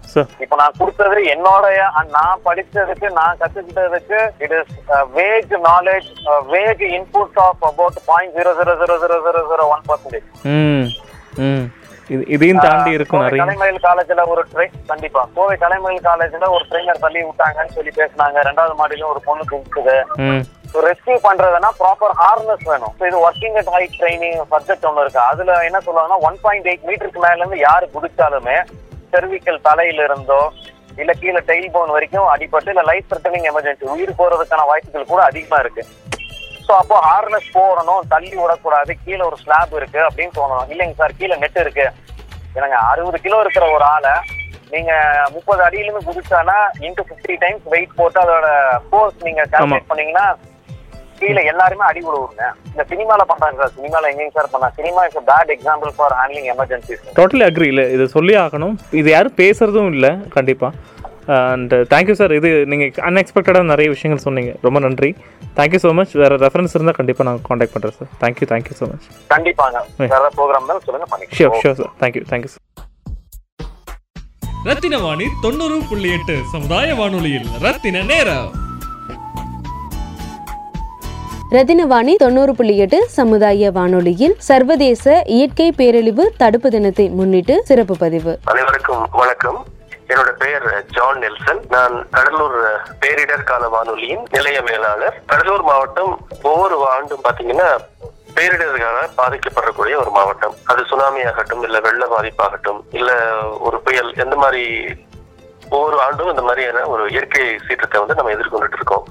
இப்ப நான் கொடுத்தது என்னோடைய அஹ், நான் படிச்சதுக்கு நான் கத்துக்கிட்டதுக்கு it is vague knowledge vague input of about point zero zero zero zero zero zero one percentage இதையும் தாண்டி இருக்கும் நிறைய. கலைமயில் காலேஜ்ல ஒரு ட்ரெயின் கண்டிப்பா. கோவை கலைமயில் காலேஜ்ல ஒரு ட்ரெயினர் தள்ளி விட்டாங்கன்னு சொல்லி பேசினாங்க. ரெண்டாவது மாடியில ஒரு பொண்ணு ம். ரெஸ்கியூ பண்றதுன்னா ப்ராப்பர் ஹார்னஸ் வேணும். So இது working at height training subject ஒன்று இருக்கு. அதுல என்ன சொல்லுவாங்கன்னா ஒன் பாயிண்ட் எயிட் மீட்டருக்கு மேல இருந்து யாரு குதிச்சாலுமே செர்விக்கல் தலையில இருந்தோ இல்ல கீழே டெயில் போன் வரைக்கும் அடிபட்டு இல்ல லைஃப் த்ரெட்டனிங் எமர்ஜென்சி உயிர் போறதுக்கான வாய்ப்புகள் கூட அதிகமா இருக்கு. சோ அப்போ ஹார்னஸ் போடணும் தள்ளி விடக்கூடாது கீழே ஒரு ஸ்லாப் இருக்கு அப்படின்னு தோணணும். இல்லைங்க சார் கீழே நெட் இருக்கு. எனக்கு அறுபது கிலோ இருக்கிற ஒரு ஆளை நீங்க முப்பது அடியிலுமே குதிச்சானா இன்டு பிப்டி டைம்ஸ் வெயிட் போட்டு அதோட ஃபோர்ஸ் நீங்க கால்குலேட் பண்ணீங்கன்னா கீழே எல்லாருமே அடி விடுவாங்க இந்த சினிமால பண்றாங்க சார். சினிமால எங்கேயும் சார் பண்ணா cinema is bad example for handling emergencies totally agree இல்லை இது சொல்லி ஆகணும். இது யாரும் பேசுறதும் இல்லை கண்டிப்பாக அண்ட் தேங்க்யூ சார் இது நீங்கள் அன்எக்ஸ்பெக்டடாக நிறைய விஷயங்கள் சொன்னீங்க. ரொம்ப நன்றி. தேங்க்யூ ஸோ மச் வேறு ரெஃபரன்ஸ் இருந்தால் கண்டிப்பாக நான் காண்டாக்ட் பண்ணுறேன் sir thank you thank you so much கண்டிப்பாங்க. வேற ப்ரோக்ராம் தான் சொல்லுங்க ஷியோர் பண்ணிக்கலாம் sure sir thank you thank you sir Rathina Vani தொண்ணூறு புள்ளி எட்டு சமுதாய வானொலியில் ரத்தின நேரம். ரத்தினவாணி தொண்ணூறு புள்ளி எட்டு சமுதாய வானொலியில் சர்வதேச இயற்கை பேரழிவு தடுப்பு தினத்தை முன்னிட்டு சிறப்பு பதிவு. அனைவருக்கும் வணக்கம். என்னோட பெயர் ஜான் நெல்சன். நான் கடலூர் பேரிடர் கால வானொலியின் நிலைய மேலாளர். கடலூர் மாவட்டம் ஒவ்வொரு ஆண்டும் பாத்தீங்கன்னா பேரிடர்களால பாதிக்கப்படக்கூடிய ஒரு மாவட்டம். அது சுனாமி ஆகட்டும் இல்ல வெள்ள பாதிப்பாகட்டும் இல்ல ஒரு புயல் எந்த மாதிரி ஒவ்வொரு ஆண்டும் இந்த மாதிரியான ஒரு இயற்கை சீற்றத்தை வந்து நம்ம எதிர்கொண்டுட்டு இருக்கோம்.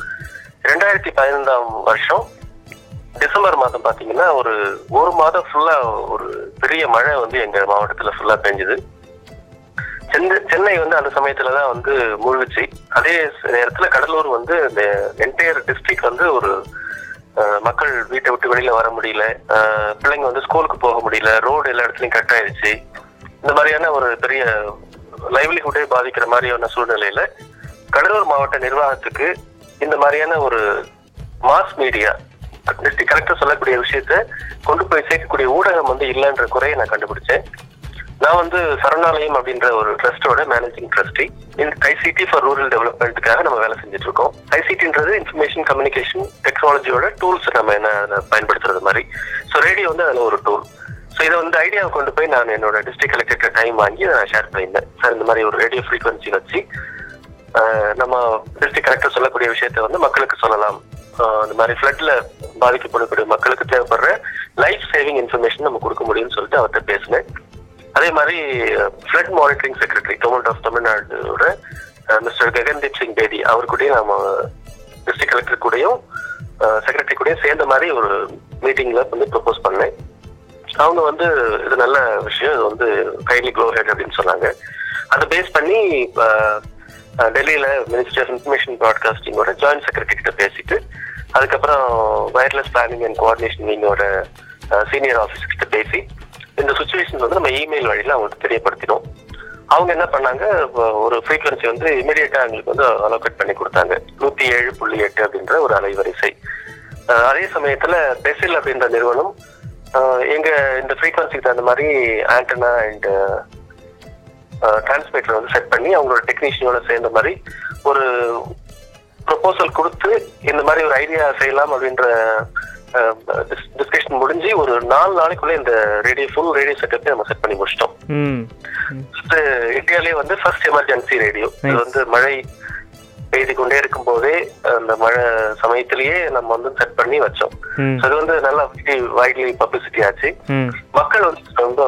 ரெண்டாயிரத்தி பதினைந்தாம் வருஷம் டிசம்பர் மாதம் பார்த்தீங்கன்னா ஒரு ஒரு மாதம் ஃபுல்லா ஒரு பெரிய மழை வந்து எங்க மாவட்டத்துல ஃபுல்லா பெஞ்சுது. சென்னை சென்னை வந்து அந்த சமயத்துல தான் வந்து மூழ்கிச்சு. அதே நேரத்துல கடலூர் வந்து இந்த என்டையர் டிஸ்ட்ரிக்ட் வந்து ஒரு மக்கள் வீட்டை விட்டு வெளியில வர முடியல. பிள்ளைங்க வந்து ஸ்கூலுக்கு போக முடியல. ரோடு எல்லா இடத்துலயும் கட் ஆயிடுச்சு. இந்த மாதிரியான ஒரு பெரிய லைவ்லிஹுட்டே பாதிக்கிற மாதிரியான சூழ்நிலையில கடலூர் மாவட்ட நிர்வாகத்துக்கு இந்த மாதிரியான ஒரு மாஸ் மீடியா டிஸ்ட்ரிக்ட் சொல்லக்கூடிய விஷயத்த கொண்டு போய் சேர்க்கக்கூடிய ஊடகம் வந்து இல்லைன்ற குறையை நான் கண்டுபிடிச்சேன். நான் வந்து சரணாலயம் அப்படின்ற ஒரு ட்ரஸ்டோட மேனேஜிங் ட்ரஸ்டி இந்த ஐசிடி ஃபார் ரூரல் டெவலப்மெண்ட்டுக்காக நம்ம வேலை செஞ்சுட்டு இருக்கோம் ஐசிடின்றது இன்ஃபர்மேஷன் கம்யூனிகேஷன் டெக்னாலஜியோட டூல்ஸ் நம்ம என்ன பயன்படுத்துறது மாதிரி. ஸோ ரேடியோ வந்து அதில் ஒரு டூல் ஸோ இதை வந்து ஐடியாவை கொண்டு போய் நான் என்னோட டிஸ்ட்ரிக்ட் கலெக்டர் டைம் வாங்கி அதை நான் ஷேர் பண்ணியிருந்தேன். சார் இந்த மாதிரி ஒரு ரேடியோ ஃப்ரீக்வன்சி வச்சு நம்ம டிஸ்ட்ரிக்ட் கலெக்டர் சொல்லக்கூடிய விஷயத்த வந்து மக்களுக்கு சொல்லலாம். இந்த மாதிரி ஃப்ளட்ல பாதிக்கப்படக்கூடிய மக்களுக்கு தேவைப்படுற லைஃப் சேவிங் இன்ஃபர்மேஷன் நம்ம கொடுக்க முடியும்னு சொல்லிட்டு அவர்கிட்ட பேசினேன். அதே மாதிரி flood monitoring secretary government of தமிழ்நாடோட mister Gagandeep Singh Bedi அவர் கூடயும் நம்ம டிஸ்ட்ரிக்ட் கலெக்டர் கூடயும் செக்ரட்டரி கூடயும் சேர்ந்த மாதிரி ஒரு மீட்டிங்ல வந்து ப்ரொபோஸ் பண்ணேன். அவங்க வந்து இது நல்ல விஷயம் இது வந்து கைண்ட்லி க்ளோ ஹெட் அப்படின்னு சொன்னாங்க. அதை பேஸ் பண்ணி இப்போ டெல்லியில் மினிஸ்ட்ரி ஆஃப் இன்ஃபர்மேஷன் ப்ராட்காஸ்டிங்கோட ஜாயின்ட் செக்ரட்டரி கிட்ட பேசிட்டு அதுக்கப்புறம் வயர்லெஸ் பிளானிங் அண்ட் கோஆர்டினேஷன் விங்கோட சீனியர் ஆஃபீஸர் கிட்ட பேசி இந்த சுச்சுவேஷன் வந்து நம்ம இமெயில் வழியில் அவங்களுக்கு தெரியப்படுத்தினோம். அவங்க என்ன பண்ணாங்க ஒரு ஃப்ரீக்வன்சி வந்து இமீடியட்டா எங்களுக்கு வந்து அலோகேட் பண்ணி கொடுத்தாங்க. நூத்தி ஏழு புள்ளி எட்டு அப்படின்ற ஒரு அலைவரிசை. அதே சமயத்துல பெசில் அப்படின்ற நிறுவனம் எங்க இந்த ஃப்ரீக்வன்சிக்கு தகுந்த மாதிரி ஆண்டனா அண்ட் டிரான்ஸ்மிட்டர் வந்து செட் பண்ணி அவங்களோட டெக்னீஷியனோட சேர்ந்த மாதிரி ஒரு ப்ரொபோசல் கொடுத்து இந்த மாதிரி ஒரு ஐடியா செய்யலாம் அப்படின்ற டிஸ்கஷன் முடிஞ்சு ஒரு நாலு நாளைக்குள்ள இந்த ரேடியோ ஃபுல் ரேடியோ செட்டப்பை நம்ம செட் பண்ணி முடிச்சிட்டோம். இந்தியாலேயே வந்து ஃபர்ஸ்ட் எமர்ஜென்சி ரேடியோ இது வந்து மழை பெய்து கொண்டே இருக்கும் போதே அந்த மழை சமயத்திலேயே நம்ம வந்து செட் பண்ணி வச்சோம். இது வந்து நல்லா வைட்லி பப்ளிசிட்டி ஆச்சு. மக்கள் வந்து ரொம்ப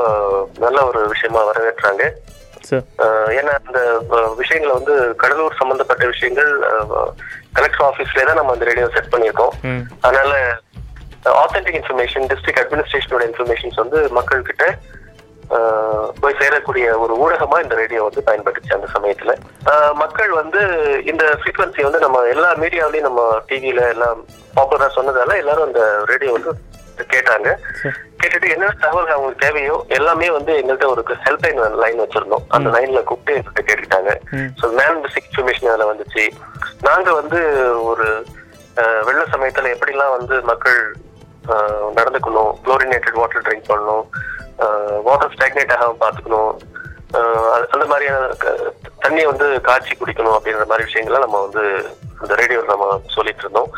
நல்ல ஒரு விஷயமா வரவேற்றாங்க. ஏன்னா அந்த விஷயங்களை வந்து கடலூர் சம்பந்தப்பட்ட விஷயங்கள் கலெக்டர் ஆபீஸ்ல தான் நம்ம அந்த ரேடியோ செட் பண்ணியிருக்கோம். அதனால ஆத்தென்டிக் இன்ஃபர்மேஷன் டிஸ்ட்ரிக்ட் அட்மினிஸ்ட்ரேஷனோட இன்ஃபர்மேஷன்ஸ் வந்து மக்கள் கிட்ட போய் சேரக்கூடிய ஒரு ஊடகமா இந்த ரேடியோ வந்து பயன்பட்டுச்சு அந்த சமயத்துல. மக்கள் வந்து இந்த ஃப்ரீக்வன்சி வந்து நம்ம எல்லா மீடியாவிலயும் நம்ம டிவில எல்லாம் பாப்புலரா சொன்னதால எல்லாரும் அந்த ரேடியோ வந்து கேட்டாங்க. கேட்டுட்டு என்ன தகவல் அவங்களுக்கு தேவையோ எல்லாமே வந்து எங்கள்கிட்ட ஒரு ஹெல்ப்லைன் லைன் வச்சிருந்தோம். அந்த லைன்ல கூப்பிட்டு எங்கள்கிட்ட கேட்டுக்கிட்டாங்க. ஸோ மேன் பேசிக் இன்ஃபர்மேஷன் அதில் வந்துச்சு. நாங்க வந்து ஒரு வெள்ள சமயத்துல எப்படிலாம் வந்து மக்கள் நடந்துக்கணும் குளோரினேட்டட் வாட்டர் ட்ரிங்க் பண்ணணும் வாட்டர் ஸ்டாக்னேட் ஆகாம பார்த்துக்கணும் அந்த மாதிரியான தண்ணியை வந்து காய்ச்சி குடிக்கணும் அப்படின்ற மாதிரி விஷயங்களை நம்ம வந்து அந்த ரேடியோவில் நம்ம சொல்லிட்டு இருந்தோம்.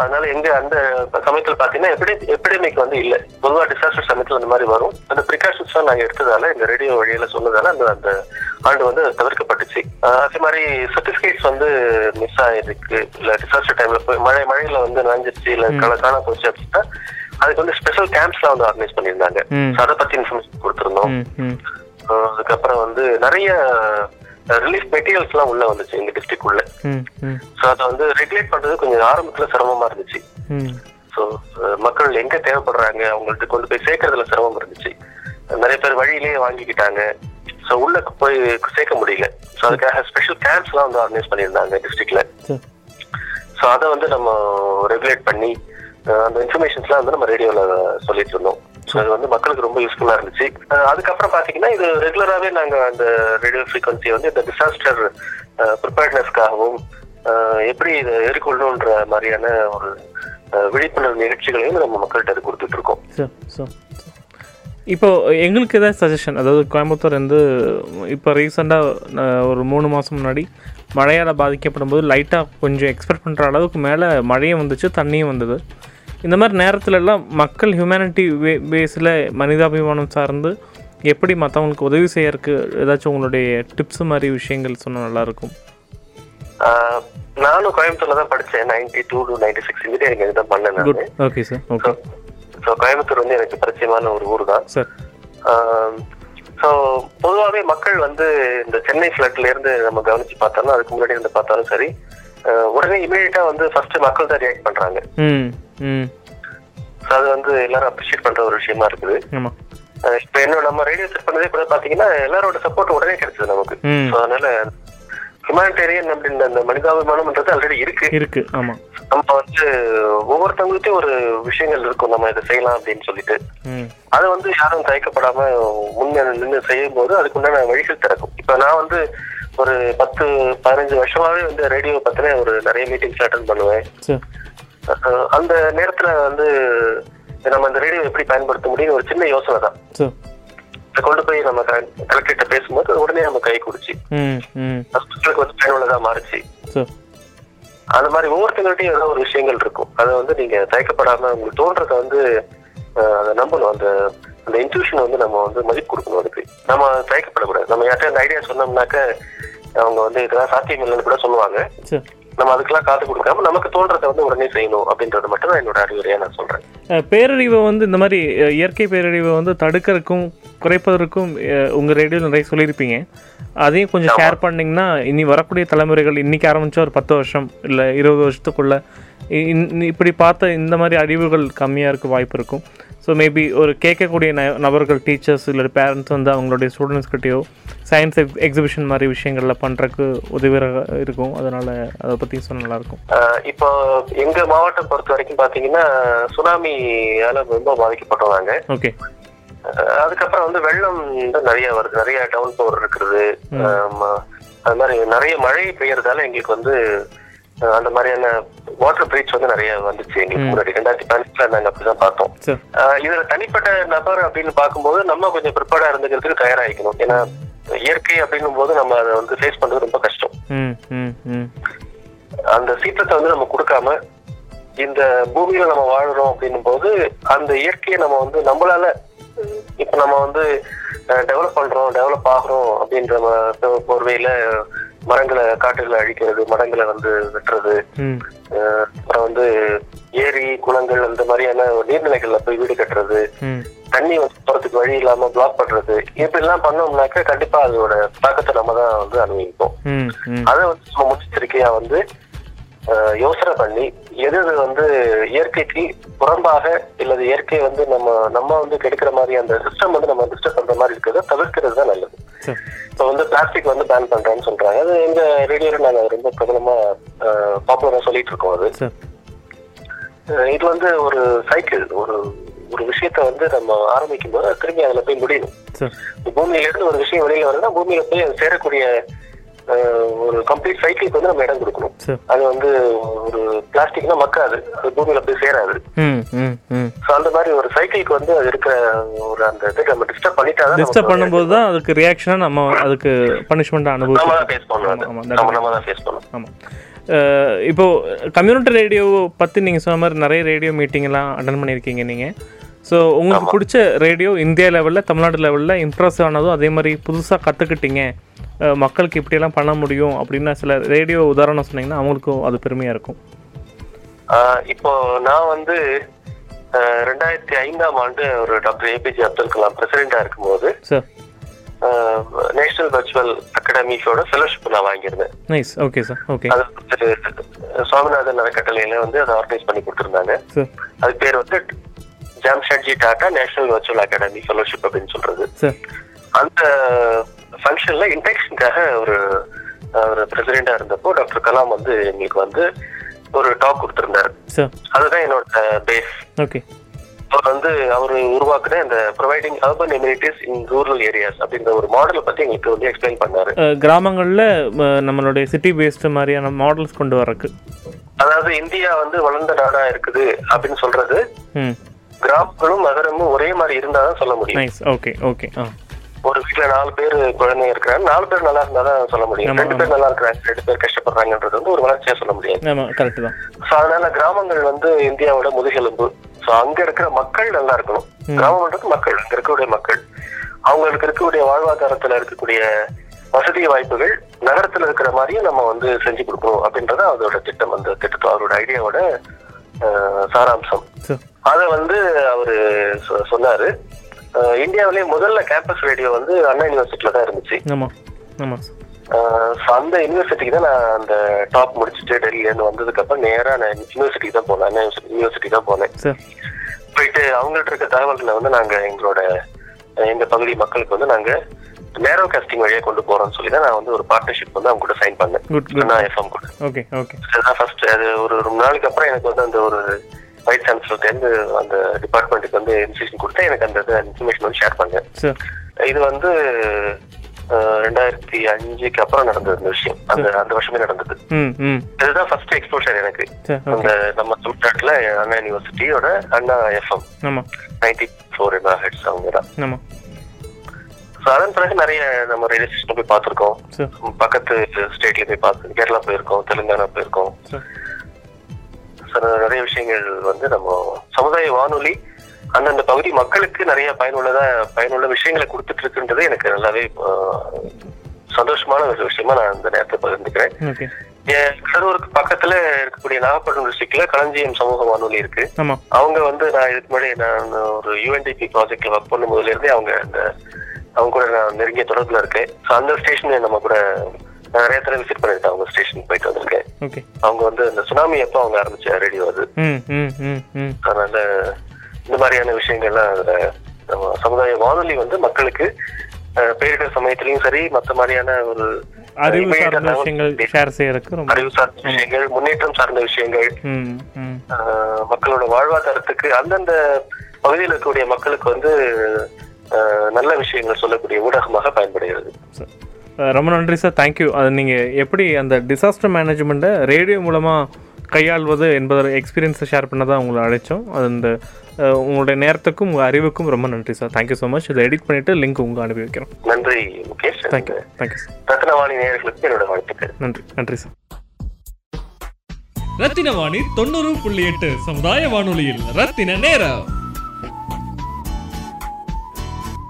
அதனால எங்க அந்த சமயத்துல பாத்தீங்கன்னா எபிடி எபிடமிக் வந்து இல்ல. பொதுவா டிசாஸ்டர் சமயத்துல அந்த மாதிரி வரும். அந்த ப்ரிகாஷன்ஸ் எல்லாம் நாங்க எடுத்ததால இந்த ரேடியோ வழியில சொன்னதால அந்த அந்த ஆண்டு வந்து தவிர்க்கப்பட்டுச்சு. அதே மாதிரி சர்டிபிகேட்ஸ் வந்து மிஸ் ஆயிருக்கு. இல்ல டிசாஸ்டர் டைம்ல போய் மழை மழையில வந்து நனைஞ்சிருச்சு. இல்ல காண போச்சு அப்படின்னா அதுக்கு வந்து ஸ்பெஷல் கேம்ப்ஸ்லாம் வந்து ஆர்கனைஸ் பண்ணியிருந்தாங்க. அதை பத்தி இன்ஃபர்மேஷன் கொடுத்துருந்தோம். அதுக்கப்புறம் வந்து நிறைய ரிலீஃப் மெட்டீரியல்ஸ் எல்லாம் உள்ள வந்துச்சு எங்க டிஸ்ட்ரிக்ட் உள்ள. ஸோ அதை வந்து ரெகுலேட் பண்றது கொஞ்சம் ஆரம்பத்துல சிரமமா இருந்துச்சு. ஸோ மக்கள் எங்க தேவைப்படுறாங்க அவங்கள்ட்ட கொண்டு போய் சேர்க்கறதுல சிரமம் இருந்துச்சு. நிறைய பேர் வழியிலேயே வாங்கிக்கிட்டாங்க. ஸோ உள்ள போய் சேர்க்க முடியல. ஸோ அதுக்காக ஸ்பெஷல் கேம்ப்ஸ்லாம் வந்து ஆர்கனைஸ் பண்ணியிருந்தாங்க டிஸ்ட்ரிக்ட்ல ஸோ அதை வந்து நம்ம ரெகுலேட் பண்ணி அந்த இன்ஃபர்மேஷன்ஸ்லாம் வந்து நம்ம ரேடியோவில் சொல்லிட்டு இருந்தோம். அது வந்து மக்களுக்கு ரொம்ப யூஸ்ஃபுல்லாக இருந்துச்சு. அதுக்கப்புறம் பார்த்தீங்கன்னா இது ரெகுலராகவே நாங்கள் அந்த ரேடியோ ஃப்ரீக்வன்சி வந்து இந்த டிசாஸ்டர் ப்ரிப்பேர்ட்னஸ்க்காகவும் எப்படி இதை எதிர்கொள்ளணுன்ற மாதிரியான ஒரு விழிப்புணர்வு நிகழ்ச்சிகளையும் நம்ம மக்கள்கிட்ட அது கொடுத்துட்டு இருக்கோம் சார் இப்போ எங்களுக்கு ஏதாவது சஜஷன் அதாவது கோயம்புத்தூர் வந்து இப்போ ரீசெண்டாக ஒரு மூணு மாதம் முன்னாடி மழையால் பாதிக்கப்படும் போது லைட்டாக கொஞ்சம் எக்ஸ்பெக்ட் பண்ணுற அளவுக்கு மேலே மழையும் வந்துச்சு தண்ணியும் வந்தது. இந்த மாதிரி நேரத்துல எல்லாம் மக்கள் ஹியூமனிட்டி வே பேஸில் மனிதாபிமானம் சார்ந்து எப்படி மற்றவங்களுக்கு உதவி செய்யறதுக்கு ஏதாச்சும் உங்களுடைய டிப்ஸ் மாதிரி விஷயங்கள் சொன்னால் நல்லாயிருக்கும் நானும் கோயம்புத்தூர்ல தான் படித்தேன் ninety two to ninety six engineering தான் பண்ணேன் நான். Okay sir okay so Coimbatore வந்து எனக்கு பரிச்சயமான ஒரு ஊர் தான். சார் ஸோ பொதுவாகவே மக்கள் வந்து இந்த சென்னை ஃபிளட்ல இருந்து நம்ம கவனிச்சு பார்த்தாலும் அதுக்கு முன்னாடி இருந்து பார்த்தாலும் சரி உடனே இமீடியட்டா வந்து ஃபர்ஸ்ட் மக்கள் தான் ரியாக்ட் பண்றாங்க. அது வந்து எல்லாரும் அப்ரிஷியேட் பண்ற ஒரு விஷயமா இருக்குது. இப்ப என்ன நம்ம ரேடியோ செட் பண்ணதே கூட பாத்தீங்கன்னா எல்லாரோட சப்போர்ட் உடனே கிடைச்சது நமக்கு. அதனால ஹியூமானிட்டேரியன் அப்படின்ற அந்த மனிதாபிமானம்ன்றது ஆல்ரெடி இருக்கு. இருக்கு ஆமாம் நம்ம வந்து ஒவ்வொருத்தவங்களுக்கும் ஒரு விஷயங்கள் இருக்கும். நம்ம இதை செய்யலாம் அப்படின்னு சொல்லிட்டு. அதை வந்து யாரும் தயக்கப்படாம முன்ன நின்று செய்யும் போது அதுக்குண்டான வழிகள் திறக்கும். இப்ப நான் வந்து ஒரு பத்து பதினஞ்சு வருஷமாவே வந்து ரேடியோ பத்தின ஒரு நிறைய மீட்டிங்ஸ் அட்டன் பண்ணுவேன். அந்த நேரத்துல வந்து நம்ம இந்த ரேடியோ எப்படி பயன்படுத்த முடியும் ஒரு சின்ன யோசனை தான். கொண்டு போய் நம்ம கலெக்டர்கிட்ட பேசும்போது உடனே நம்ம கை குடிச்சு வந்து பயனுள்ளதா மாறுச்சு. அந்த மாதிரி ஒவ்வொருத்தங்கள்ட்டையும் ஏதோ ஒரு விஷயங்கள் இருக்கும். அதை வந்து நீங்க தயக்கப்படாம உங்களுக்கு தோன்றத வந்து அதை நம்பணும். அந்த அந்த இன்ட்யூஷன் வந்து நம்ம வந்து மதிப்பு கொடுக்கணும் அதுக்கு. நம்ம தயக்கப்படக்கூடாது. நம்ம யார்கிட்ட அந்த ஐடியா சொன்னோம்னாக்க அவங்க வந்து இதெல்லாம் சாத்தியம் இல்லைன்னு கூட சொல்லுவாங்க. நம்ம அதுக்கெல்லாம் காத்து கொடுக்காம நமக்கு தோன்றதை வந்து உடனே செய்யணும் அப்படின்றது மட்டும் தான் என்னோட அறிவுரையா நான் சொல்றேன். பேரழிவை வந்து இந்த மாதிரி இயற்கை பேரழிவை வந்து தடுக்கிறதுக்கும் குறைப்பதற்கும் உங்க ரேடியோவில் நிறைய சொல்லியிருப்பீங்க. அதையும் கொஞ்சம் ஷேர் பண்ணிங்கன்னா இனி வரக்கூடிய தலைமுறைகள் இன்னைக்கு ஆரம்பிச்சா ஒரு பத்து வருஷம் இல்லை இருபது வருஷத்துக்குள்ள இப்படி பார்த்த இந்த மாதிரி அழிவுகள் கம்மியாக இருக்க வாய்ப்பு இருக்கும். ஸோ மேபி ஒரு கேட்கக்கூடிய ந நபர்கள் டீச்சர்ஸ் இல்லை பேரண்ட்ஸ் வந்து அவங்களுடைய ஸ்டூடெண்ட்ஸ் கிட்டேயோ சயின்ஸ் எக்ஸிபிஷன் மாதிரி விஷயங்களில் பண்ணுறதுக்கு உதவியாக இருக்கும். அதனால் அதை பற்றி சொன்னால் நல்லாயிருக்கும். இப்போ எங்க மாவட்டம் பொறுத்த வரைக்கும் பாத்தீங்கன்னா சுனாமியால ரொம்ப பாதிக்கப்பட்டோம் நாங்க ஓகே அதுக்கப்புறம் வந்து வெள்ளம் தான் நிறைய வருது. நிறைய டவுன் பவர் இருக்கிறது. அது மாதிரி நிறைய மழை பெய்யறதால எங்களுக்கு வந்து அந்த மாதிரியான வாட்டர் பிரீச் வந்து நிறைய வந்துச்சு எங்களுக்கு முன்னாடி. ரெண்டாயிரத்தி பதினெட்டுல நாங்க அப்படிதான் பார்த்தோம். இதுல தனிப்பட்ட நபர் அப்படின்னு பார்க்கும்போது நம்ம கொஞ்சம் ப்ரிப்பேர்டா இருந்துக்கிறதுக்கு தயாராகிக்கணும். ஏன்னா இயற்கை அப்படின்னும் போது நம்ம அதை வந்து ஃபேஸ் பண்றது ரொம்ப கஷ்டம். அந்த சீற்றத்தை வந்து நம்ம கொடுக்காம இந்த பூமியில நம்ம வாழுறோம் அப்படின்னும் போது அந்த இயற்கையை நம்ம வந்து நம்மளால இப்ப நம்ம வந்து டெவலப் பண்றோம் டெவலப் ஆகுறோம் அப்படின்ற போர்வையில மரங்களை காட்டுகளை அழிக்கிறது மரங்களை வந்து வெட்டுறது அப்புறம் வந்து ஏரி குளங்கள் அந்த மாதிரியான நீர்நிலைகள்ல போய் வீடு கட்டுறது தண்ணி வந்து போறதுக்கு வழி இல்லாம பிளாக் பண்றது இப்படி எல்லாம் பண்ணோம்னாக்க கண்டிப்பா அதோட தாக்கத்தை நம்ம தான் வந்து அனுபவிப்போம். அதை வந்து நம்ம முன்னெச்சரிக்கையா வந்து யோசனை பண்ணி எது எது வந்து இயற்கைக்கு புறம்பாக இல்லது இயற்கை வந்து நம்ம நம்ம வந்து கெடுக்கிற மாதிரி அந்த சிஸ்டம் வந்து நம்ம டிஸ்டர்ப் பண்ற மாதிரி இருக்கிறத தவிர்க்கிறது தான் நல்லது. இப்போ வந்து பிளாஸ்டிக் வந்து பேன் பண்றேன்னு சொல்றாங்க. அது எங்க ரேடியோல நாங்க ரொம்ப பிரபலமா பாப்புலரா சொல்லிட்டு இருக்கோம் அது. இது வந்து ஒரு சைக்கிள் ஒரு ஒரு விஷயத்த வந்து நம்ம ஆரம்பிக்கும் போது திரும்பி அதுல போய் முடியும் பூமியில இருந்து ஒரு விஷயம் வெளியில வருதுன்னா பூமியில போய் அது சேரக்கூடிய ஒரு கம்ப்ளீட் சைக்கிளுக்கு வந்து நம்ம இடம் கொடுக்கணும். அது வந்து ஒரு பிளாஸ்டிக்னா மக்காது. அது பூமியில போய் சேராது. ஸோ அந்த மாதிரி ஒரு சைக்கிளுக்கு வந்து அது இருக்கிற ஒரு அந்த இதை நம்ம டிஸ்டர்ப் பண்ணிட்டாதான் டிஸ்டர்ப் பண்ணும்போது தான் அதுக்கு ரியாக்ஷனாக நம்ம அதுக்கு பனிஷ்மெண்ட் நம்ம அனுபவிச்சு தான் ஃபேஸ். ஆமா, நம்ம நம்ம தான் ஃபேஸ் பண்ணணும். ஆமாம் இப்போ கம்யூனிட்டி ரேடியோ பற்றி நீங்கள் சொன்ன மாதிரி நிறைய ரேடியோ மீட்டிங்லாம் அட்டன் பண்ணியிருக்கீங்க நீங்கள் ஸோ உங்களுக்கு பிடிச்ச ரேடியோ இந்தியா லெவலில் தமிழ்நாடு லெவலில் இம்ப்ரெஸ் ஆனதும் அதே மாதிரி புதுசாக கற்றுக்கிட்டீங்க மக்களுக்கு இப்படியெல்லாம் பண்ண முடியும் அப்படின்னு சில ரேடியோ உதாரணம் சொன்னீங்கன்னா அவங்களுக்கும் அது பெருமையாக இருக்கும். இப்போ நான் வந்து ரெண்டாயிரத்தி ஐந்தாம் ஆண்டு ஒரு டாக்டர் ஏபிஜே அப்துல் கலாம் பிரசிடென்டா இருக்கும்போது சார் நேஷனல் வர்ச்சுவல் அகாடமிஸோட ஃபெலோஷிப் நான் வாங்கியிருந்தேன். நைஸ் ஓகே சார் ஓகே அது சுவாமிநாதன் அறக்கட்டளையில வந்து அதை ஆர்கனைஸ் பண்ணி கொடுத்துருந்தாங்க. சார் அது பேர் வந்து Jamshedji Tata national virtual academy fellowship அப்படின்னு சொல்றது. அந்த ஃபங்க்ஷன்ல இன்டெக்ஷனுக்காக ஒரு ஒரு பிரசிடெண்டா இருந்தப்போ டாக்டர் கலாம் வந்து எங்களுக்கு வந்து ஒரு டாக் கொடுத்திருந்தாரு. அதுதான் என்னோட பேஸ் ஓகே. அவர் வந்து அவர் உருவாக்குன இந்த providing urban amenities in rural areas அப்படின்ற ஒரு மாடலை பத்தி எங்களுக்கு வந்து எக்ஸ்பிளைன் பண்ணாரு. கிராமங்களில் நம்மளுடைய சிட்டி பேஸ்டு மாதிரியான மாடல்ஸ் கொண்டு வரக்கு அதாவது இந்தியா வந்து வளர்ந்த நாடா இருக்குது அப்படின்னு சொல்றது. கிராமங்களும் நகரமும் ஒரே மாதிரி இருந்தாதான் சொல்ல முடியும். ஓகே ஓகே ஒரு வீட்ல நாலு பேர் குழந்தைங்க இருக்கிறாங்க. நாலு பேர் நல்லா இருந்தாதான் சொல்ல முடியும். ரெண்டு பேர் நல்லா இருக்கிறாங்க. ரெண்டு பேர் கஷ்டப்படுறாங்கன்றது வந்து ஒரு வளர்ச்சியா சொல்ல முடியாது. சோ அதனால கிராமங்கள் வந்து இந்தியாவோட முதுகெலும்பு. சோ அங்க இருக்கிற மக்கள் நல்லா இருக்கணும். கிராமம்ன்றது மக்கள். அங்க இருக்கக்கூடிய மக்கள். அவங்களுக்கு இருக்கக்கூடிய வாழ்வாதாரத்துல இருக்கக்கூடிய வசதி வாய்ப்புகள் நகரத்துல இருக்கிற மாதிரியும் நம்ம வந்து செஞ்சு கொடுக்கணும் அப்படின்றது அதோட திட்டம். அந்த திட்டத்தோட அவரோட ஐடியாவோட சாராம்சம். சார் அத வந்து அவரு சொன்னாரு. இந்தியாவிலேயே முதல்ல கேம்பஸ் ரேடியோ வந்து அண்ணா யூனிவர்சிட்டியில தான் இருந்துச்சு. அந்த யூனிவர்சிட்டிக்கு தான் நான் அந்த டாப் முடிச்சுட்டு டெல்லியில இருந்து வந்ததுக்கு அப்புறம் நேரா நான் யூனிவர்சிட்டிக்கு தான் போனேன். அண்ணா யூனிவர்சிட்டி தான் போனேன். போயிட்டு அவங்கள்ட்ட இருக்க தகவல்களை வந்து நாங்க எங்களோட எங்க பகுதி மக்களுக்கு வந்து நாங்க நேரோ காஸ்டிங் வழியா கொண்டு போறோம்னு சொல்லி தான் நான் வந்து ஒரு பார்ட்னர்ஷிப் வந்து அவங்க கூட சைன் பண்ணேன். அண்ணா எஃப்எம் கூட. ஓகே ஓகே ஃபர்ஸ்ட் அது ஒரு ரொம்ப நாளுக்கு அப்புறம் எனக்கு வந்து அந்த ஒரு வைஸ் சான்சலர்லேருந்து அந்த டிபார்ட்மெண்ட்டுக்கு வந்து இன்ஸ்டியூஷன் கொடுத்து எனக்கு அந்த இன்ஃபர்மேஷன் வந்து ஷேர் பண்ணேன். இது வந்து ரெண்டாயிரத்தி அஞ்சுக்கு அப்புறம் நடந்தது இந்த விஷயம். அந்த அந்த வருஷமே நடந்தது. இதுதான் ஃபர்ஸ்ட் எக்ஸ்போஷர் எனக்கு. அந்த நம்ம தமிழ்நாட்டுல அண்ணா யூனிவர்சிட்டியோட அண்ணா எஃப்எம் நைன்டி ஃபோர் எம்ஆ ஹெட்ஸ் அவங்க தான். ஸோ அதன் பிறகு நிறைய நம்ம ரயில்வே ஸ்டேஷன் போய் பார்த்துருக்கோம். பக்கத்து ஸ்டேட்ல போய் பார்த்து கேரளா போயிருக்கோம் தெலுங்கானா போயிருக்கோம். நிறைய விஷயங்கள் வந்து நம்ம சமுதாய வானொலி அந்தந்த பகுதி மக்களுக்கு நிறைய பயனுள்ளதா பயனுள்ள விஷயங்களை கொடுத்துட்டு இருக்குன்றது எனக்கு நல்லாவே சந்தோஷமான ஒரு விஷயமா நான் இந்த நேரத்தை பகிர்ந்துக்கிறேன். என் கடலூருக்கு பக்கத்துல இருக்கக்கூடிய நாகப்பட்டினம் டிஸ்ட்ரிக்ட்ல களஞ்சியம் சமூக வானொலி இருக்கு. அவங்க வந்து நான் இதுக்கு முன்னாடி நான் ஒரு யூஎன்டிபி ப்ராஜெக்ட்ல ஒர்க் பண்ணும் போதுல இருந்தே அவங்க அந்த அவங்க கூட நான் நெருங்கிய தொடர்புல இருக்கேன். ஸோ அந்த ஸ்டேஷன் நம்ம கூட நிறைய தடவை விசிட் பண்ணிருக்கேன் அவங்க ஸ்டேஷன் போயிட்டு வந்திருக்கேன் அவங்க வந்து இந்த சுனாமி அப்போ அவங்க ஆரம்பிச்ச ரேடியோ அது? அதனால இந்த மாதிரியான விஷயங்கள்லாம் அதுல நம்ம சமுதாய வானொலி வந்து மக்களுக்கு பேரிடர் சமயத்திலயும் சரி மத்த மாதிரியான ஒரு அறிவு சார்ந்த விஷயங்கள் ஷேர் செய்யறதுக்கு ரொம்ப அறிவு சார்ந்த விஷயங்கள் முன்னேற்றம் சார்ந்த விஷயங்கள் மக்களோட வாழ்வாதாரத்துக்கு அந்தந்த பகுதியில் இருக்கக்கூடிய மக்களுக்கு வந்து நல்ல விஷயங்கள் சொல்லக்கூடிய ஊடகமாக பயன்படுகிறது. ரொம்ப நன்றி சார். தேங்க்யூ அது நீங்கள் எப்படி அந்த டிசாஸ்டர் மேனேஜ்மெண்ட்டை ரேடியோ மூலமாக கையாள்வது என்பதோட எக்ஸ்பீரியன்ஸை ஷேர் பண்ண தான் உங்களை அழைச்சோம். அது இந்த உங்களுடைய நேரத்துக்கும் உங்கள் அறிவுக்கும் ரொம்ப நன்றி சார். தேங்க்யூ ஸோ மச் இதை எடிட் பண்ணிவிட்டு லிங்க் உங்கள் அனுப்பி வைக்கிறோம். நன்றி Mukesh. Thank you thank you sir Rathnavani நேயர்களுக்கு என்னோட வாழ்த்துக்கள். நன்றி. நன்றி சார் ரத்தின வாணி தொண்ணூறு புள்ளி எட்டு சமுதாய வானொலியில் ரத்தின நேரம்.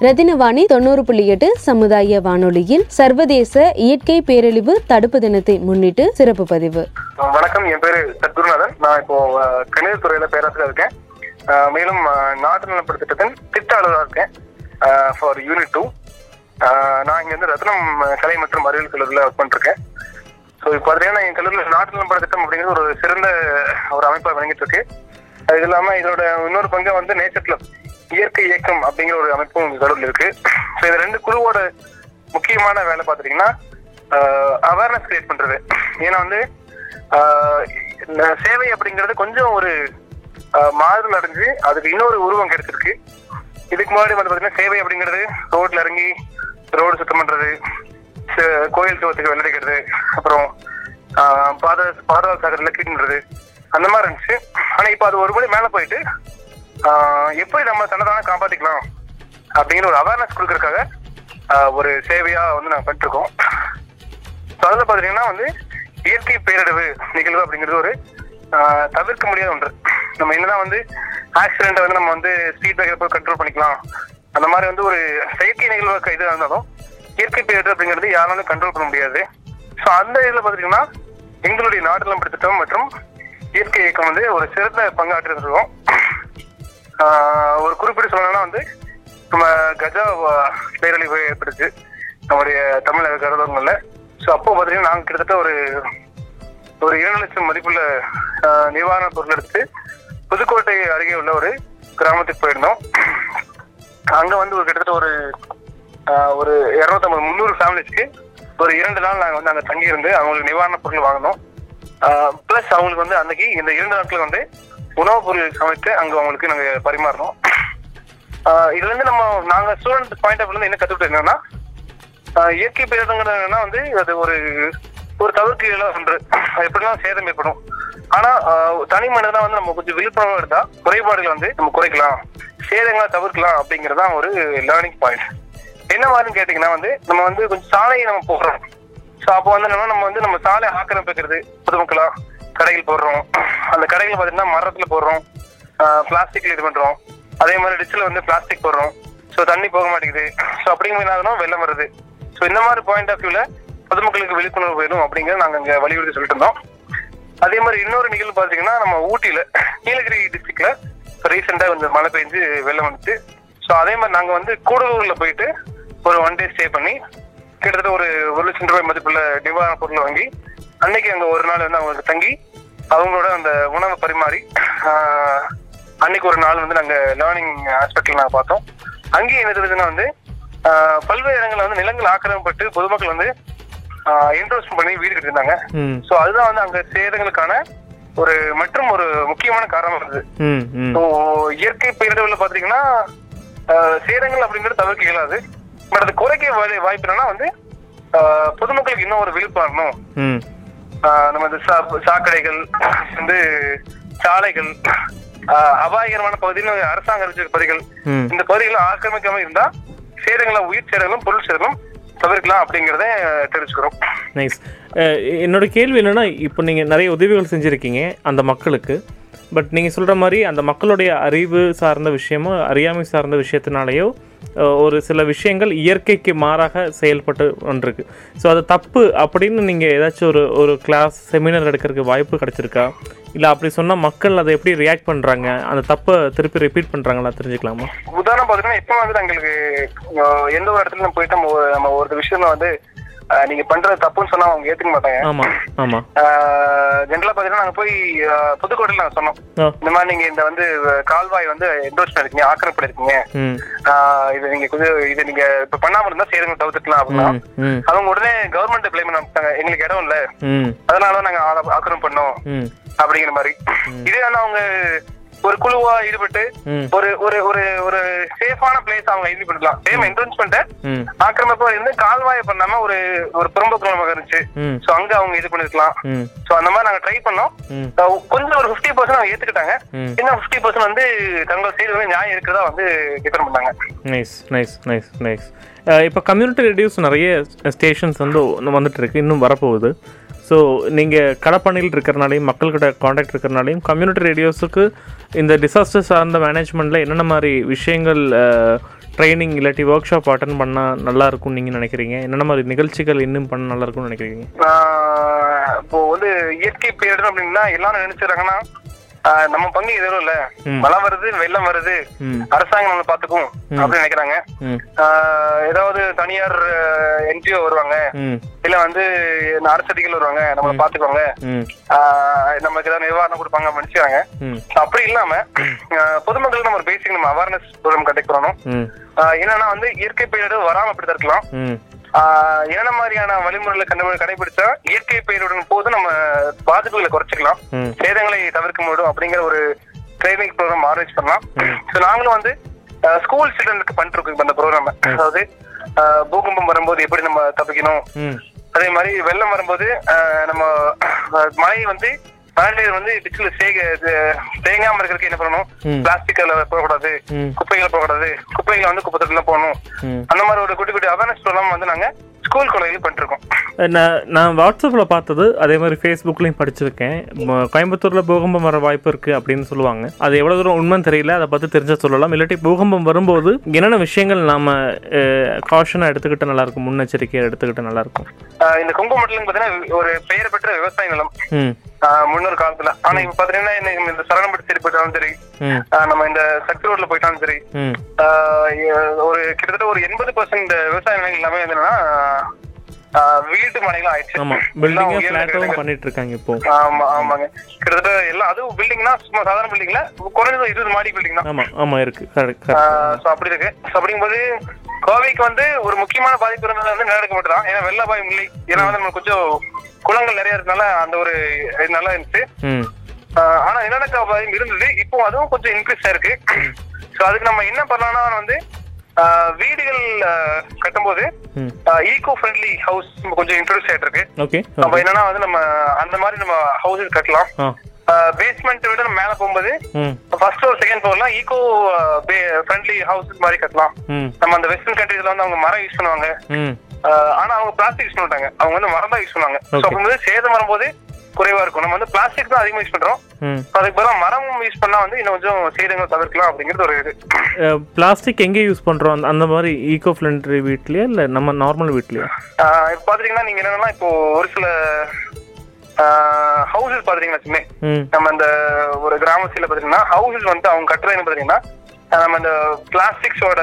ரத்தினவாணி தொண்ணூறு புள்ளி எட்டு சமுதாய வானொலியில் சர்வதேச இயற்கை பேரழிவு தடுப்பு தினத்தை முன்னிட்டு சிறப்பு பதிவு. வணக்கம் என் பேரு சத்குருநாதன். நான் இப்போ கணித துறையில பேராசிரியர் இருக்கேன். மேலும் நாட்டு நலப்பட திட்டத்தின் திட்ட அலுவலராக இருக்கேன். ஃபார் யூனிட் டூ நான் இங்க வந்து ரத்னம் கலை மற்றும் அறிவியல் கல்லூரியில் ஒர்க் பண்ணிருக்கேன் ஸோ இப்போ பார்த்தீங்கன்னா என் கல்லூரியில் நாட்டு நலப்பட திட்டம் அப்படிங்கிறது ஒரு சிறந்த ஒரு அமைப்பாக வழங்கிட்டு இருக்கு அது இல்லாமல் இதோட இன்னொரு பங்கு வந்து நேச்சர் கிளப் இயற்கை இயக்கம் அப்படிங்கிற ஒரு அமைப்பும் எங்க இருக்கு. ஸோ இந்த ரெண்டு குழுவோட முக்கியமான வேலை பாத்தீங்கன்னா அவேர்னஸ் கிரியேட் பண்றது. ஏன்னா வந்து சேவை அப்படிங்கிறது கொஞ்சம் ஒரு மாறுதல் அடைஞ்சு அதுக்கு இன்னொரு உருவம் கிடைச்சிருக்கு. இதுக்கு முன்னாடி வந்து பாத்தீங்கன்னா சேவை அப்படிங்கிறது ரோட்ல இறங்கி ரோடு சுத்தம் பண்றது கோயில் சுவத்துக்கு வெள்ளடிக்கிறது அப்புறம் பாத பாதாள சாகரில் கிளீன் பண்றது அந்த மாதிரி இருந்துச்சு. ஆனா இப்போ அது ஒரு மணி மேல போயிட்டு எப்படி நம்ம தன்னதான காப்பாத்திக்கலாம் அப்படிங்கிற ஒரு அவேர்னஸ் கொடுக்கறதுக்காக ஒரு சேவையா வந்து நாங்க பண்ணிட்டு இருக்கோம் ஸோ அதில் பார்த்தீங்கன்னா வந்து இயற்கை பேரிடவு நிகழ்வு அப்படிங்கிறது ஒரு ஆஹ், தவிர்க்க முடியாத ஒன்று. நம்ம என்னதான் வந்து ஆக்சிடென்ட்டை வந்து நம்ம வந்து ஸ்பீட் பிரேக்கர் போய் கண்ட்ரோல் பண்ணிக்கலாம். அந்த மாதிரி வந்து ஒரு செயற்கை நிகழ்வு இதாக இருந்தாலும் இயற்கை பேரிடர் அப்படிங்கிறது யாராலும் கண்ட்ரோல் பண்ண முடியாது. ஸோ அந்த இதில் பார்த்துட்டீங்கன்னா எங்களுடைய நாடுநலம் திட்டம் மற்றும் இயற்கை இயக்கம் வந்து ஒரு சிறந்த பங்காற்றிட்டு ஒரு குறிப்பிட்டு சொல்லணும்னா வந்து நம்ம கஜா பேரழிவு ஏற்பட்டுச்சு. நம்முடைய தமிழக கடலூர்களில் ஸோ அப்போ பார்த்தீங்கன்னா நாங்கள் கிட்டத்தட்ட ஒரு ஒரு இரண்டு லட்சம் மதிப்புள்ள நிவாரண நிவாரணப் பொருள் எடுத்து புதுக்கோட்டை அருகே உள்ள ஒரு கிராமத்துக்கு போயிருந்தோம். அங்கே வந்து ஒரு கிட்டத்தட்ட ஒரு ஒரு இரநூத்தம்பது முந்நூறு ஃபேமிலிஸ்க்கு ஒரு இரண்டு நாள் நாங்கள் வந்து அங்கே தங்கியிருந்து அவங்களுக்கு நிவாரணப் பொருள் வாங்கினோம். ப்ளஸ் அவங்களுக்கு வந்து அன்னைக்கு இந்த இரண்டு நாட்கள் வந்து உணவுப் பொருள் சமைத்து அங்கே அவங்களுக்கு நாங்கள் பரிமாறணும். இதுல இருந்து நம்ம நாங்க ஸ்டூடெண்ட் பாயிண்ட் ஆஃப் இருந்து என்ன கத்துக்கிட்டு என்னன்னா இயற்கை பேரிடங்கிறது என்னன்னா வந்து அது ஒரு ஒரு தவிர்க்க இயலாத ஒன்று. அது எப்படிலாம் சேதம் ஏற்படும். ஆனா தனி மனிதனா வந்து நம்ம கொஞ்சம் விழிப்புணர்வு எடுத்தா குறைபாடுகளை வந்து நம்ம குறைக்கலாம். சேதங்களை தவிர்க்கலாம் அப்படிங்கிறது தான் ஒரு லேர்னிங் பாயிண்ட் என்ன மாதிரின்னு கேட்டீங்கன்னா வந்து நம்ம வந்து கொஞ்சம் சாலையை நம்ம போடுறோம் ஸோ அப்போ வந்து என்னன்னா நம்ம வந்து நம்ம சாலை ஆக்கிரமிப்புக்கிறது பொதுமக்களா கடைகள் போடுறோம். அந்த கடைகள் பார்த்தீங்கன்னா மரத்தில் போடுறோம். பிளாஸ்டிக்ல இது பண்றோம். அதே மாதிரி டிச்சில் வந்து பிளாஸ்டிக் போடுறோம். ஸோ தண்ணி போக மாட்டேங்குது. ஸோ அப்படிங்கிற என்ன வெள்ளம் வருது. ஸோ இந்த மாதிரி பாயிண்ட் ஆஃப் வியூவில் பொதுமக்களுக்கு விழிப்புணர்வு வேணும் அப்படிங்கிறத நாங்கள் இங்கே வலியுறுத்தி சொல்லிட்டு இருந்தோம். அதே மாதிரி இன்னொரு நிகழ்வு பார்த்தீங்கன்னா நம்ம ஊட்டியில் நீலகிரி டிஸ்ட்ரிக்ட்ல ரீசெண்டாக கொஞ்சம் மழை பெஞ்சு வெள்ளம் வந்துச்சு. ஸோ அதே மாதிரி நாங்கள் வந்து கூடலூரில் போயிட்டு ஒரு ஒன் டே ஸ்டே பண்ணி கிட்டத்தட்ட ஒரு ஒரு லட்சம் ரூபாய் மதிப்புள்ள நிவாரண பொருள் வாங்கி அன்னைக்கு அங்கே ஒரு நாள் வந்து அவங்களுக்கு தங்கி அவங்களோட அந்த உணவை பரிமாறி அன்னைக்கு ஒரு நாள் வந்து நாங்கள் லேர்னிங் ஆஸ்பெக்ட்ல நாங்கள் பார்த்தோம். அங்கேயும் என்ன தெரியுதுன்னா வந்து பல்வேறு இடங்கள்ல வந்து நிலங்கள் ஆக்கிரமிப்பட்டு பொதுமக்கள் வந்து இன்ட்ரெஸ்ட் பண்ணி வீடு கட்டிருந்தாங்க ஸோ அதுதான் வந்து அங்க சேதங்களுக்கான ஒரு மற்றும் ஒரு முக்கியமான காரணம் ம் ஸோ இயற்கை பேரிடர்ல பாத்தீங்கன்னா சேதங்கள் அப்படிங்கிறது தவிர்க்க இயலாது. பட் அது குறைக்க வாய்- வாய்ப்பு என்னன்னா வந்து பொதுமக்களுக்கு இன்னும் ஒரு விழிப்புணர்வு. சா- சாக்கடைகள் வந்து சாலைகள் அபாயகரமான பகுதியில் அரசாங்க பகுதிகள். இந்த பகுதிகளை ஆக்கிரமிக்காம இருந்தா சேதங்களை உயிர் சேதங்களும் பொருள் சேதங்களும் தவிர்க்கலாம் அப்படிங்கறத தெரிஞ்சுக்கிறோம் நைஸ் என்னோட கேள்வி என்னன்னா இப்போ நீங்கள் நிறைய உதவிகள் செஞ்சுருக்கீங்க அந்த மக்களுக்கு. பட் நீங்கள் சொல்கிற மாதிரி அந்த மக்களுடைய அறிவு சார்ந்த விஷயமோ அறியாமை சார்ந்த விஷயத்தினாலேயோ ஒரு சில விஷயங்கள் இயற்கைக்கு மாறாக செயல்பட்டு வந்திருக்கு. ஸோ அது தப்பு அப்படின்னு நீங்கள் ஏதாச்சும் ஒரு ஒரு கிளாஸ் செமினார் எடுக்கிறதுக்கு வாய்ப்பு கிடைச்சிருக்கா? இல்லை அப்படி சொன்னால் மக்கள் அதை எப்படி ரியாக்ட் பண்ணுறாங்க அந்த தப்பை திருப்பி ரிப்பீட் பண்ணுறாங்களா தெரிஞ்சுக்கலாமா? உதாரணம் பார்த்தீங்கன்னா இப்போ வந்து எங்களுக்கு எந்த ஒரு இடத்துல நம்ம போயிட்டு நம்ம ஒரு- நம்ம விஷயம் வந்து நீங்க பண்றது தப்புன்னு சொன்னா அவங்க ஏத்துக்க மாட்டாங்க. ஆமாம் ஆமாம் ஜென்ரலா பாத்தீங்கன்னா நாங்க போய் புதுக்கோட்டையில நாங்க சொன்னோம். இந்த மாதிரி நீங்க இந்த வந்து கால்வாய் வந்து என்டோர்ஸ் பண்ணிருக்கீங்க ஆக்கிரமிப்பு இது நீங்க கொஞ்சம் இது நீங்க இப்ப பண்ணாம இருந்தா சேதங்கள் தவிர்த்துக்கலாம் அப்படின்னா அவங்க உடனே கவர்மெண்ட் பிளேம் பண்ணிட்டாங்க. எங்களுக்கு இடம் இல்ல. ம். அதனால நாங்க ஆ- ஆக்கிரமிப்பு பண்ணோம். அப்படிங்கிற மாதிரி. இதே வந்து அவங்க ஒரு குழுவா ஈடுபட்டு. ஒரு ஒரு ஒரு ஒரு சேஃபான பிளேஸ் அவங்க ஈடுபடுத்தலாம் சேம் என்ட்ரன்ஸ்மெண்ட் ஆக்கிரமிப்பு இருந்து கால்வாயை பண்ணாம ஒரு ஒரு புறம்போக்கு இருந்துச்சு. ம். சோ அங்க அவங்க இது பண்ணிருக்கலாம். சோ அந்த மாதிரி நாங்க ட்ரை பண்ணோம். கொஞ்சம் ஒரு 50% பர்சன்ட் அவங்க ஏத்துக்கிட்டாங்க. இன்னும் 50% பர்சன்ட் வந்து தங்கள் சைடு வந்து நியாயம் இருக்கிறதா வந்து டிஃபர் பண்ணாங்க. நைஸ் நைஸ் நைஸ் நைஸ் இப்போ கம்யூனிட்டி ரேடியோஸ் நிறைய ஸ்டேஷன்ஸ் வந்து வந்துட்டு இருக்கு. இன்னும் வரப்போகுது. ஸோ நீங்கள் கடப்பணியில் இருக்கிறனாலையும் மக்கள்கிட்ட காண்டாக்ட் இருக்கிறனாலையும் கம்யூனிட்டி ரேடியோஸுக்கு இந்த டிசாஸ்டர் சார்ந்த மேனேஜ்மெண்ட்டில் என்னென்ன மாதிரி விஷயங்கள் ட்ரைனிங் இல்லாட்டி ஒர்க் ஷாப் அட்டன் பண்ணால் நல்லா இருக்கும்னு நீங்கள் நினைக்கிறீங்க? என்னென்ன மாதிரி நிகழ்ச்சிகள் இன்னும் பண்ண நல்லா இருக்கும்னு நினைக்கிறீங்க? இப்போ வந்து இயற்கை பேரிடர் அப்படின்னா எல்லாரும் நினைச்சுறாங்கன்னா நம்ம பங்கு எதுவும் இல்ல. மழை வருது வெள்ளம் வருது. அரசாங்கம் நம்ம பாத்துக்கும் அப்படின்னு நினைக்கிறாங்க. ஏதாவது தனியார் என்ஜிஓ வருவாங்க. இல்ல வந்து அரசடிகள் வருவாங்க. நம்ம பாத்துக்குவாங்க நமக்கு ஏதாவது நிவாரணம் கொடுப்பாங்க மனுஷாங்க ம். அப்படி இல்லாம ஆஹ் பொதுமக்களுக்கு நம்ம பேசிக் நம்ம அவேர்னஸ் ப்ரோக்ராம் கண்டக்ட் பண்ணணும். என்னன்னா வந்து இயற்கை பேரிடர் வராம அப்படி தடுக்கலாம் என்னென்ன மாதிரியான வழிமுறைகளை கண்டு கடைபிடிச்சா இயற்கை பேரிடரின் போது நம்ம பாதிப்புகளை குறைச்சிக்கலாம். சேதங்களை தவிர்க்க முடியும் அப்படிங்கிற ஒரு ட்ரைனிங் ப்ரோக்ராம் ஆரேஞ்ச் பண்ணலாம். ஸோ நாங்களும் வந்து ஸ்கூல் ஸ்டூடெண்ட்க்கு பண்ணிருக்கோம் இப்ப அந்த ப்ரோக்ராம் அதாவது ஆஹ் பூகம்பம் வரும்போது எப்படி நம்ம தப்பிக்கணும்? அதே மாதிரி வெள்ளம் வரும்போது ஆஹ் நம்ம மழை வந்து மழை வந்து டிச்சில் சேக தேங்காம இருக்கிறதுக்கு என்ன பண்ணணும். பிளாஸ்டிக் அதில் போகக்கூடாது. குப்பைகளை போகக்கூடாது குப்பைகளை வந்து குப்பை தொட்டில போகணும் அந்த மாதிரி ஒரு குட்டி குட்டி அவேர்னஸ் ப்ரோக்ராம் வந்து நாங்க ஸ்கூல் காலேஜில் பண்ணிருக்கோம். நான் நான் வாட்ஸ்அப்பில் பார்த்தது அதே மாதிரி ஃபேஸ்புக்லேயும் படிச்சிருக்கேன். கோயம்புத்தூரில் பூகம்பம் வர வாய்ப்பு இருக்குது அப்படின்னு சொல்லுவாங்க. அது எவ்வளோ தூரம் உண்மைன்னு தெரியல அதை பற்றி தெரிஞ்ச சொல்லலாம். இல்லாட்டி பூகம்பம் வரும்போது என்னென்ன விஷயங்கள் நாம் காஷனாக எடுத்துக்கிட்டு நல்லாயிருக்கும் முன்னெச்சரிக்கையை எடுத்துக்கிட்டு நல்லாயிருக்கும் இந்த கும்பமண்டலம் பாத்தீங்கன்னா ஒரு பெயர் பெற்ற விவசாய நிலம். முன்னொரு காலத்துல. ஆனா இப்ப பாத்தீங்கன்னா இந்த சரணப்பட்டு சரி போயிட்டாலும் சரி நம்ம இந்த சக்தி ரோட்ல போயிட்டாலும் சரி ஒரு கிட்டத்தட்ட ஒரு எண்பது பர்சன்ட் விவசாய நிலங்கள் எல்லாமே என்னன்னா வீட்டு மனைகள் ஆயிடுச்சு. பில்டிங்கும் உயர்ந்த ஃப்ளாட்டும். பண்ணிட்டு இருக்காங்க இப்போ. ஆமா ஆமாங்க. கிட்டத்தட்ட எல்லாம் அதுவும் பில்டிங்னா சும்மா சாதாரண பில்டிங்ல குறைஞ்சது இருபது மாடி பில்டிங் தான் இருக்குது கரெக்ட் கரெக்ட் சோ அப்படி இருக்கு. அப்படிங்கும்போது கோவைக்கு வந்து ஒரு முக்கியமான பாதிப்பு இருந்தது வந்து நிலநடுக்க மட்டும் தான் ஏன்னா வெள்ள அபாயம் இல்லை. ஏன்னா வந்து நம்ம கொஞ்சம் குளங்கள் நிறைய இருக்கனால அந்த ஒரு இது நல்லா இருந்துச்சு. ஆனா நிலநடுக்க அபாயம் இருந்தது. இப்போ அதுவும் கொஞ்சம் இன்க்ரீஸ் ஆயிருக்கு. சோ அதுக்கு நம்ம என்ன பண்ணலாம்னா வந்து வீடுகள் கட்டும்போது ஈகோ ஃப்ரெண்ட்லி ஹவுஸ் கொஞ்சம் இன்ட்ரோடியூஸ் ஆயிட்டு இருக்கு ஓகே நம்ம என்னன்னா வந்து நம்ம அந்த மாதிரி நம்ம ஹவுசஸ் கட்டலாம். பேஸ்மெண்ட் விட நம்ம மேல போகும்போது ஃபர்ஸ்ட் ஃப்ளோர் செகண்ட் ஃப்ளோர்லாம் ஈகோ ஃப்ரெண்ட்லி ஹவுசஸ் மாதிரி கட்டலாம். நம்ம அந்த வெஸ்டர்ன் கண்ட்ரீஸ்ல வந்து அவங்க மரம் யூஸ் பண்ணுவாங்க. ஆனா அவங்க பிளாஸ்டிக் யூஸ் பண்ண மாட்டாங்க. அவங்க வந்து மரம் தான் யூஸ் பண்ணுவாங்க. ஸோ. அப்போ சேதம் வரும்போது குறைவா இருக்கும். நம்ம வந்து பிளாஸ்டிக் தான் அதிகமா யூஸ் பண்றோம். அதுக்கு பதிலா மரம் யூஸ் பண்ணா வந்து இன்னும் கொஞ்சம் சேதங்கள் தவிர்க்கலாம் அப்படிங்கிறது ஒரு இது. பிளாஸ்டிக் எங்கே யூஸ் பண்ணுறோம் அந்த மாதிரி ஈகோ ஃப்ரெண்ட்லி வீட்லையா இல்லை நம்ம நார்மல் வீட்லையா? இப்ப பாத்தீங்கன்னா நீங்க என்னன்னா இப்போ ஒரு சில ஹவுசஸ் பாத்தீங்கன்னா நம்ம இந்த ஒரு கிராமத்துல பாத்தீங்கன்னா ஹவுசஸ் வந்து அவங்க கட்டுறது பாத்தீங்கன்னா நம்ம இந்த பிளாஸ்டிக்ஸோட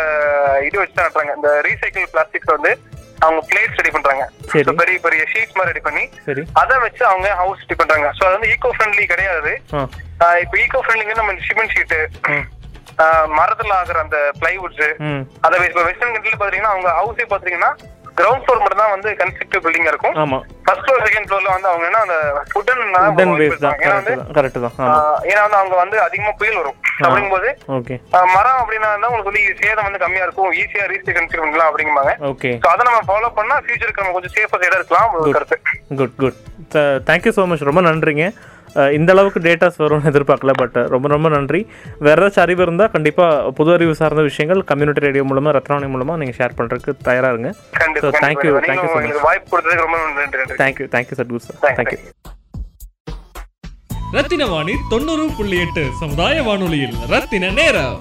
இது வச்சு தான் கட்டுறாங்க இந்த ரீசைக்கிள் பிளாஸ்டிக்ஸ் வந்து அவங்க பிளேட்ஸ் ரெடி பண்றாங்க. பெரிய பெரிய ஷீட்ஸ் மாதிரி ரெடி பண்ணி அதை வச்சு அவங்க ஹவுஸ் ரெடி பண்றாங்க. சோ அது வந்து ஈகோ ஃப்ரெண்ட்லி கிடையாது இப்போ ஈகோ ஃப்ரெண்ட்லிங்க நம்ம ஷீட்டு ம். மரத்துல ஆகுற அந்த பிளைவுட்ஸ் அதை வெஸ்டர்ன் கண்ட்ரில பாத்தீங்கன்னா அவங்க ஹவுஸே பாத்தீங்கன்னா கிரவுண்ட் ஃப்ளோர் மட்டும் தான் வந்து கன்ஸ்ட்ரக்டிவ் பில்டிங்கா இருக்கும். ஆமாம் ஃபர்ஸ்ட் ஃப்ளோர் செகண்ட் ஃப்ளோர்ல வந்து அவங்க என்ன அந்த உடன் உடன் பேஸ் தான் ஏன்னா கரெக்டு வந்து தான் ஏன்னா வந்து அவங்க வந்து அதிகமா புயல் வரும் அப்படிங்கும்போது ஓகே ஆஹ் மரம் அப்படின்னா தான் உங்களுக்கு வந்து சேதம் வந்து கம்மியா இருக்கும். ஈஸியா ரீசைக்கிள் கன்சிடர் பண்ணலாம் அப்படிங்குவாங்க ஓகே சோ அதை நம்ம ஃபாலோ பண்ணா ஃபியூச்சருக்கு நம்ம கொஞ்சம் சேஃபா சைடா இருக்கலாம் ஒரு கருத்து. Good good thank you so much ரொம்ப நன்றிங்க. இந்த அளவுக்கு டேட்டாஸ் வரும்னு எதிர்பார்க்கல பட் ரொம்ப ரொம்ப நன்றி. வேறு ஏதாச்சும் அறிவு இருந்தால் கண்டிப்பாக புது அறிவு சார்ந்த விஷயங்கள் கம்யூனிட்டி ரேடியோ மூலமாக ரத்னாவணி மூலமாக நீங்கள் ஷேர் பண்ணுறதுக்கு தயாராக இருங்க. So thank you. Thank you so much வாய்ப்பு கொடுத்ததுக்கு ரொம்ப நன்றி thank you thank you Sadhguru sir Thank- thank you Rathina Vani தொண்ணூறு புள்ளி எட்டு சமுதாய வானொலியில் ரத்தின நேரம்.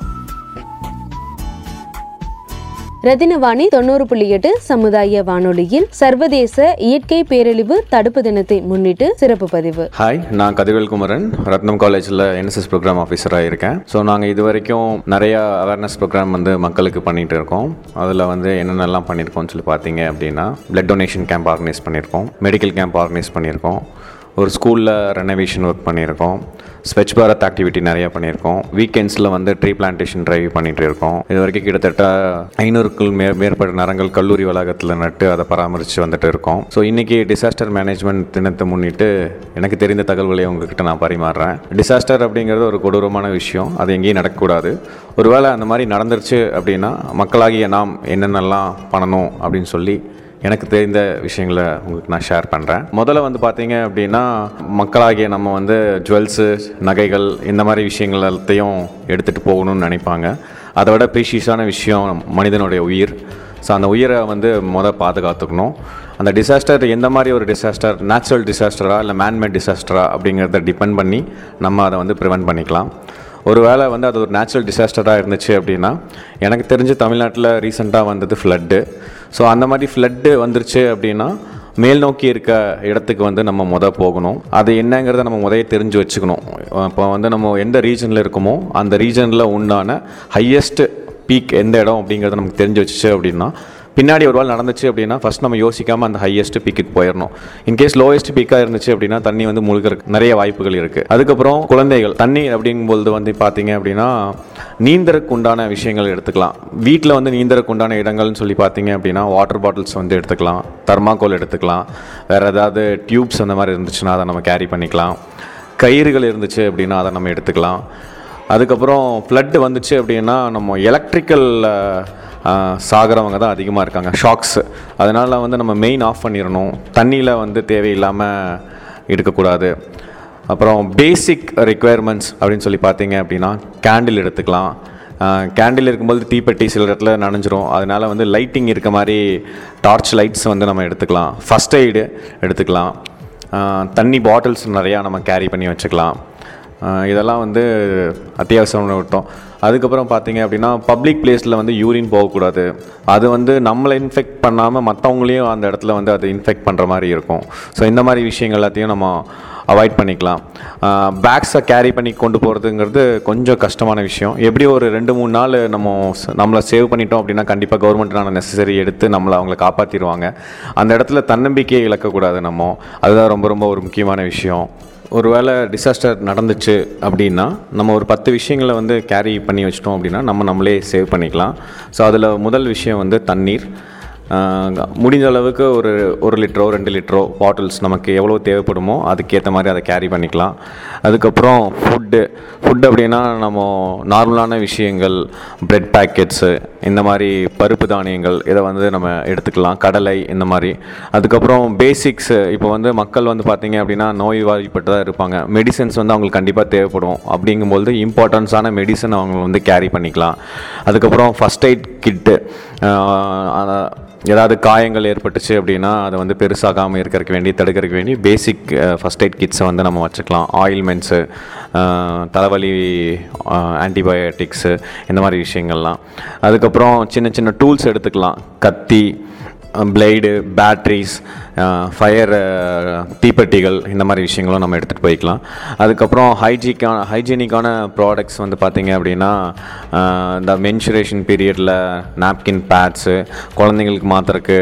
ரத்தினவாணி தொண்ணூறு புள்ளி எட்டு சமுதாய வானொலியில் சர்வதேச இயற்கை பேரழிவு தடுப்பு தினத்தை முன்னிட்டு சிறப்பு பதிவு. ஹாய் நான் கதிர்வேல் குமரன் ரத்னம் காலேஜில் என்எஸ்எஸ் ப்ரோக்ராம் ஆஃபீஸராக இருக்கேன். ஸோ நாங்கள் இது வரைக்கும் நிறையா அவேர்னஸ் ப்ரோக்ராம் வந்து மக்களுக்கு பண்ணிகிட்டு இருக்கோம். அதில் வந்து என்னென்னலாம் பண்ணியிருக்கோம்னு சொல்லி பார்த்தீங்க அப்படின்னா பிளட் டொனேஷன் கேம்ப் ஆர்கனைஸ் பண்ணியிருக்கோம் மெடிக்கல் கேம்ப் ஆர்கனைஸ் பண்ணியிருக்கோம் ஒரு ஸ்கூலில் ரெனோவேஷன் ஒர்க் பண்ணியிருக்கோம். ஸ்வச் பாரத் ஆக்டிவிட்டி நிறையா பண்ணியிருக்கோம். வீக்கெண்ட்ஸில் வந்து ட்ரீ பிளான்டேஷன் ட்ரைவ் பண்ணிகிட்டு இருக்கோம். இது வரைக்கும் கிட்டத்தட்ட ஐநூறுக்குள் மே மேற்பட்ட மரங்கள் கல்லூரி வளாகத்தில் நட்டு அதை பராமரித்து வந்துட்டு இருக்கோம். ஸோ இன்றைக்கி டிசாஸ்டர் மேனேஜ்மெண்ட் தினத்தை முன்னிட்டு எனக்கு தெரிந்த தகவல்களை உங்ககிட்ட நான் பரிமாறுறேன். டிசாஸ்டர் அப்படிங்கிறது ஒரு கொடூரமான விஷயம். அது எங்கேயும் நடக்கக்கூடாது. ஒருவேளை அந்த மாதிரி நடந்துருச்சு அப்படின்னா மக்களாகிய நாம் என்னென்னலாம் பண்ணணும் அப்படின்னு சொல்லி எனக்கு தெரிந்த விஷயங்களை உங்களுக்கு நான் ஷேர் பண்ணுறேன் முதல்ல வந்து பார்த்தீங்க அப்படின்னா மக்களாகிய நம்ம வந்து ஜுவல்ஸு நகைகள் இந்த மாதிரி விஷயங்கள் எல்லாத்தையும் எடுத்துகிட்டு போகணும்னு நினைப்பாங்க. அதை விட ப்ரீஷியஸான விஷயம் மனிதனுடைய உயிர். ஸோ அந்த உயிரை வந்து முத பாதுகாத்துக்கணும். அந்த டிசாஸ்டர் எந்த மாதிரி ஒரு டிசாஸ்டர் நேச்சுரல் டிசாஸ்டரா இல்லை மேன்மேட் டிசாஸ்டரா அப்படிங்கிறத டிபெண்ட் பண்ணி நம்ம அதை வந்து ப்ரிவென்ட் பண்ணிக்கலாம். ஒரு வேளை வந்து அது ஒரு நேச்சுரல் டிசாஸ்டராக இருந்துச்சு அப்படின்னா எனக்கு தெரிஞ்சு தமிழ்நாட்டில் ரீசெண்டாக வந்தது ஃப்ளட்டு ஸோ அந்த மாதிரி ஃப்ளட்டு வந்துருச்சு அப்படின்னா மேல் நோக்கி இருக்க இடத்துக்கு வந்து நம்ம முத போகணும். அது என்னங்கிறத நம்ம முதைய தெரிஞ்சு வச்சுக்கணும். இப்போ வந்து நம்ம எந்த ரீஜனில் இருக்கோமோ அந்த ரீஜனில் உண்டான ஹையஸ்ட்டு பீக் எந்த இடம் அப்படிங்கிறத நமக்கு தெரிஞ்சு வச்சுச்சு அப்படின்னா பின்னாடி ஒரு வாள் நடந்துச்சு அப்படின்னா ஃபஸ்ட் நம்ம யோசிக்காமல் அந்த ஹையஸ்ட் பீக்குக்கு போயிடணும் இன்கேஸ் லோயஸ்ட் பீக்காக இருந்துச்சு அப்படின்னா தண்ணி வந்து முழுகிறதுக்கு நிறைய வாய்ப்புகள் இருக்குது அதுக்கப்புறம் குழந்தைகள் தண்ணி அப்படிங்கும்போது வந்து பார்த்தீங்க அப்படின்னா நீந்தறக்கு உண்டான விஷயங்கள் எடுத்துக்கலாம். வீட்டில் வந்து நீந்தறக்கு உண்டான இடங்கள்னு சொல்லி பார்த்தீங்க அப்படின்னா வாட்டர் பாட்டில்ஸ் வந்து எடுத்துக்கலாம். தர்மாக்கோல் எடுத்துக்கலாம். வேறு ஏதாவது டியூப்ஸ் அந்த மாதிரி இருந்துச்சுன்னா அதை நம்ம கேரி பண்ணிக்கலாம். கயிறுகள் இருந்துச்சு அப்படின்னா அதை நம்ம எடுத்துக்கலாம். அதுக்கப்புறம் ஃப்ளட்டு வந்துச்சு அப்படின்னா நம்ம எலக்ட்ரிக்கல் சாகிறவங்க தான் அதிகமாக இருக்காங்க. ஷாக்ஸ் அதனால் வந்து நம்ம மெயின் ஆஃப் பண்ணிடணும் தண்ணியில் வந்து தேவையில்லாமல் இருக்கக்கூடாது அப்புறம் பேசிக் ரெக்குயர்மெண்ட்ஸ் அப்படின்னு சொல்லி பார்த்தீங்க அப்படின்னா கேண்டில் எடுத்துக்கலாம். கேண்டில் இருக்கும்போது தீப்பெட்டி சில இடத்துல நனைஞ்சிரும். அதனால் வந்து லைட்டிங் இருக்க மாதிரி டார்ச் லைட்ஸ் வந்து நம்ம எடுத்துக்கலாம். ஃபஸ்ட் எய்டு எடுத்துக்கலாம். தண்ணி பாட்டில்ஸ் நிறையா நம்ம கேரி பண்ணி வச்சுக்கலாம். இதெல்லாம் வந்து அத்தியாவசியம்னு விட்டோம். அதுக்கப்புறம் பார்த்தீங்க அப்படின்னா பப்ளிக் பிளேஸில் வந்து யூரின் போகக்கூடாது. அது வந்து நம்மளை இன்ஃபெக்ட் பண்ணாமல் மற்றவங்களையும் அந்த இடத்துல வந்து அது இன்ஃபெக்ட் பண்ணுற மாதிரி இருக்கும். ஸோ இந்த மாதிரி விஷயங்கள் எல்லாத்தையும் நம்ம அவாய்ட் பண்ணிக்கலாம். பேக்ஸை கேரி பண்ணி கொண்டு போகிறதுங்கிறது கொஞ்சம் கஷ்டமான விஷயம். எப்படி ஒரு ரெண்டு மூணு நாள் நம்ம நம்மளை சேவ் பண்ணிட்டோம் அப்படின்னா கண்டிப்பாக கவர்மெண்ட்டான நெசசரி எடுத்து நம்மளை அவங்கள காப்பாற்றிடுவாங்க அந்த இடத்துல தன்னம்பிக்கையை இழக்கக்கூடாது நம்ம. அதுதான் ரொம்ப ரொம்ப ஒரு முக்கியமான விஷயம். ஒரு வேளை டிசாஸ்டர் நடந்துச்சு அப்படின்னா நம்ம ஒரு பத்து விஷயங்களை வந்து கேரி பண்ணி வச்சிட்டோம் அப்படின்னா நம்ம நம்மளே சேவ் பண்ணிக்கலாம். ஸோ அதில் முதல் விஷயம் வந்து தண்ணீர். முடிஞ்ச அளவுக்கு ஒரு ஒரு லிட்டரோ ரெண்டு லிட்டரோ பாட்டில்ஸ் நமக்கு எவ்வளோ தேவைப்படுமோ அதுக்கேற்ற மாதிரி அதை கேரி பண்ணிக்கலாம். அதுக்கப்புறம் ஃபுட்டு ஃபுட் அப்படின்னா நம்ம நார்மலான விஷயங்கள் ப்ரெட் பேக்கெட்ஸு இந்த மாதிரி பருப்பு தானியங்கள் இதை வந்து நம்ம எடுத்துக்கலாம். கடலை இந்த மாதிரி. அதுக்கப்புறம் பேசிக்ஸு இப்போ வந்து மக்கள் வந்து பார்த்திங்க அப்படின்னா நோய்வாய்ப்பட்டதாக இருப்பாங்க. மெடிசன்ஸ் வந்து அவங்களுக்கு கண்டிப்பாக தேவைப்படும். அப்படிங்கும்போது இம்பார்ட்டன்ஸான மெடிசன் அவங்க வந்து கேரி பண்ணிக்கலாம். அதுக்கப்புறம் ஃபஸ்ட் எய்ட் கிட்டு ஏதாவது காயங்கள் ஏற்பட்டுச்சு அப்படின்னா அதை வந்து பெருசாகாமல் இருக்கிறதுக்கு வேண்டி தடுக்கிறதுக்கு வேண்டி பேசிக் ஃபஸ்ட் எய்ட் கிட்ஸை வந்து நம்ம வச்சுக்கலாம். ஆயில்மெண்ட்ஸு தலைவலி ஆன்டிபயோட்டிக்ஸு இந்த மாதிரி விஷயங்கள்லாம். அதுக்கப்புறம் சின்ன சின்ன டூல்ஸ் எடுத்துக்கலாம். கத்தி பிளேடு பேட்ரிஸ் ஃபயர் தீப்பெட்டிகள் இந்த மாதிரி விஷயங்களும் நம்ம எடுத்துகிட்டு போய்க்கலாம். அதுக்கப்புறம் ஹைஜிக்கான ஹைஜீனிக்கான ப்ராடக்ட்ஸ் வந்து பார்த்திங்க அப்படின்னா இந்த மென்சுரேஷன் பீரியடில் நாப்கின் பேட்ஸு குழந்தைங்களுக்கு மாத்திரக்கு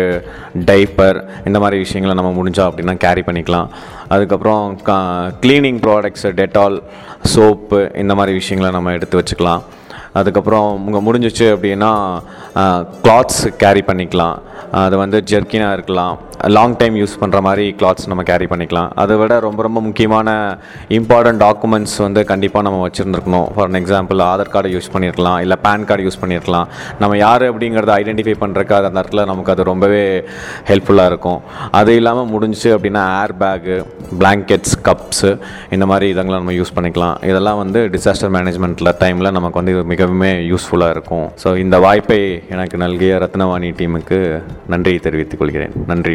டைப்பர் இந்த மாதிரி விஷயங்களை நம்ம முடிஞ்சோம் அப்படின்னா கேரி பண்ணிக்கலாம். அதுக்கப்புறம் க்ளீனிங் ப்ராடக்ட்ஸு டெட்டால் சோப்பு இந்த மாதிரி விஷயங்களை நம்ம எடுத்து வச்சுக்கலாம். அதுக்கப்புறம் உங்கள் முடிஞ்சிச்சு அப்படின்னா கிளாத்ஸ் கேரி பண்ணிக்கலாம். அது வந்து ஜெர்கினாக இருக்கலாம். லாங் டைம் யூஸ் பண்ணுற மாதிரி கிளாத்ஸ் நம்ம கேரி பண்ணிக்கலாம். அதை விட ரொம்ப ரொம்ப முக்கியமான இம்பார்ட்டன்ட் டாக்குமெண்ட்ஸ் வந்து கண்டிப்பாக நம்ம வச்சுருந்துருக்கணும். For example Aadhaar card use பண்ணியிருக்கலாம் இல்லை பேன் கார்டு யூஸ் பண்ணியிருக்கலாம் நம்ம யார் அப்படிங்கிறத ஐடென்டிஃபை பண்ணுறக்கு அந்த இடத்துல நமக்கு அது ரொம்பவே ஹெல்ப்ஃபுல்லாக இருக்கும். அது இல்லாமல் முடிஞ்சு அப்படின்னா ஏர் பேக்கு பிளாங்கெட்ஸ் கப்ஸு இந்த மாதிரி இதெல்லாம் நம்ம யூஸ் பண்ணிக்கலாம். இதெல்லாம் வந்து டிசாஸ்டர் மேனேஜ்மெண்ட்டில் டைமில் நமக்கு வந்து இது மிகவுமே யூஸ்ஃபுல்லாக இருக்கும். ஸோ இந்த வாய்ப்பை எனக்கு நல்கிய ரத்னவாணி டீமுக்கு நன்றியை தெரிவித்துக் கொள்கிறேன். நன்றி